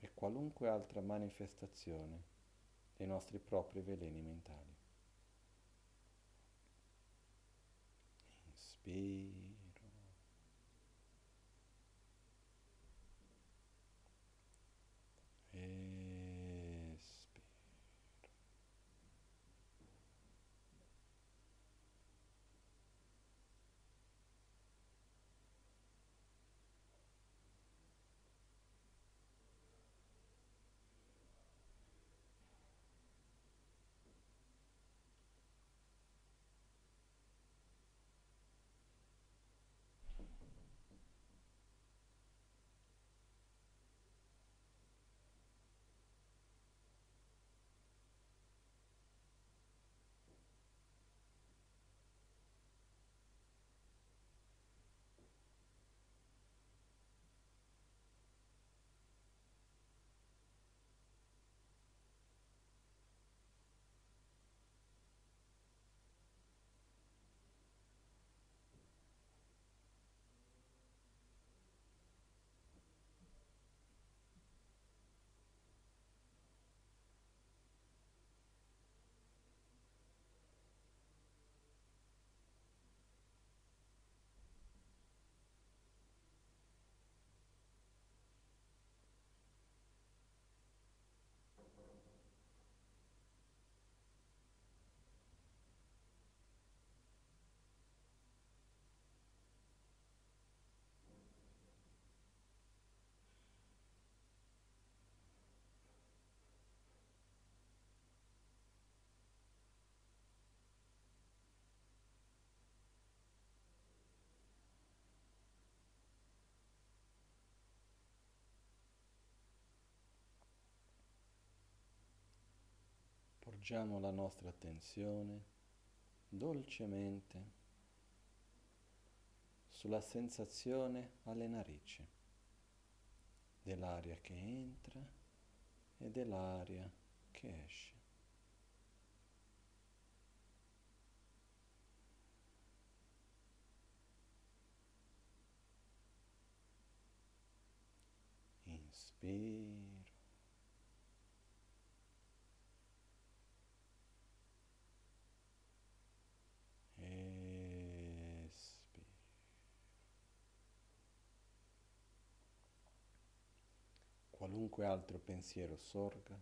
e qualunque altra manifestazione dei nostri propri veleni mentali. be. Appoggiamo la nostra attenzione dolcemente sulla sensazione alle narici dell'aria che entra e dell'aria che esce. Inspiro. Qualunque altro pensiero sorga,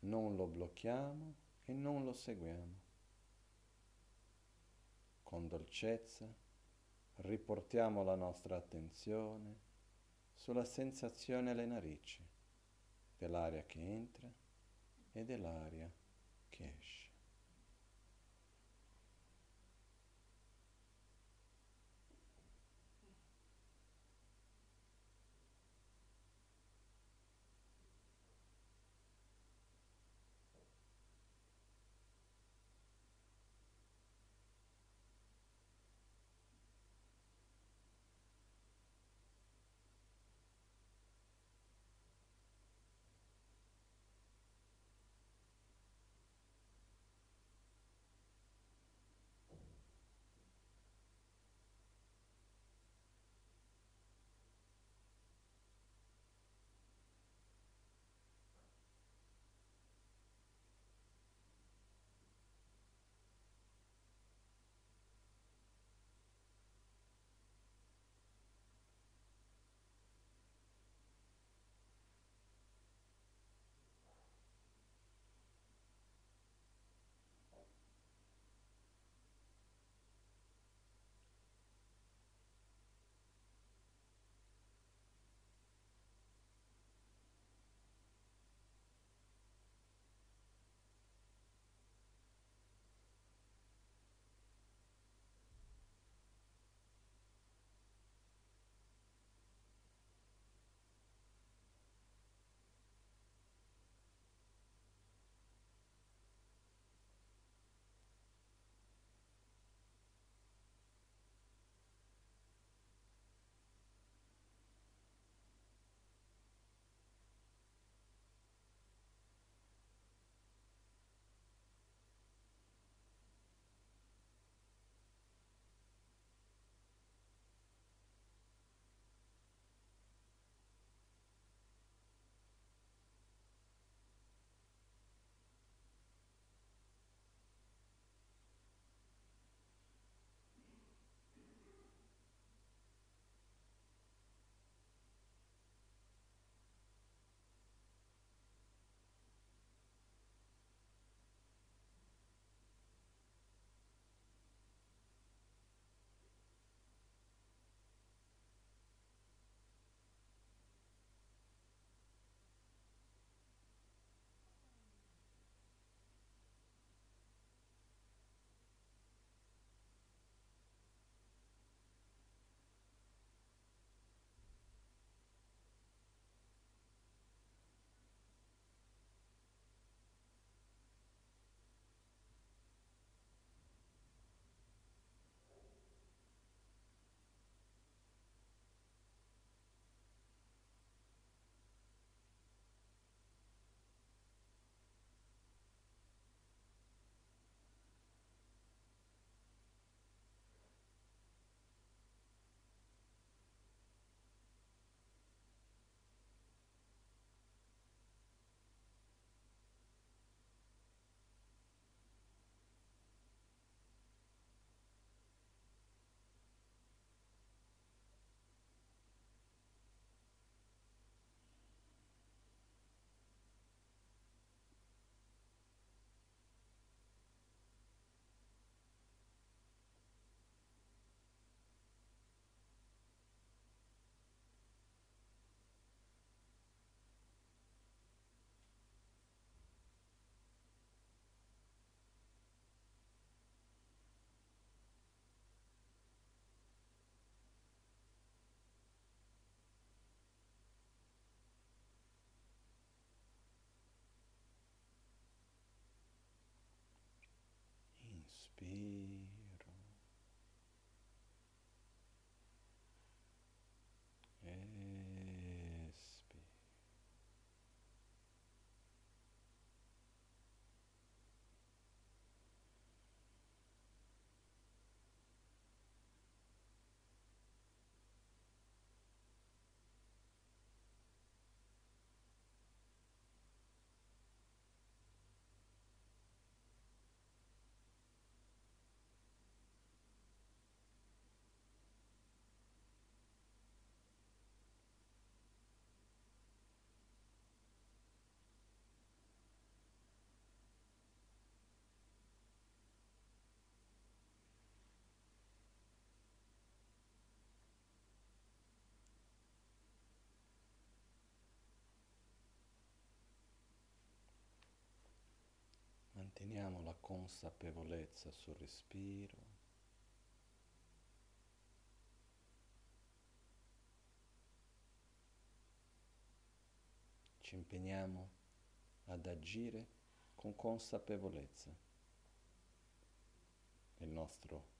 non lo blocchiamo e non lo seguiamo. Con dolcezza riportiamo la nostra attenzione sulla sensazione alle narici dell'aria che entra e dell'aria che esce. Manteniamo la consapevolezza sul respiro. Ci impegniamo ad agire con consapevolezza nel nostro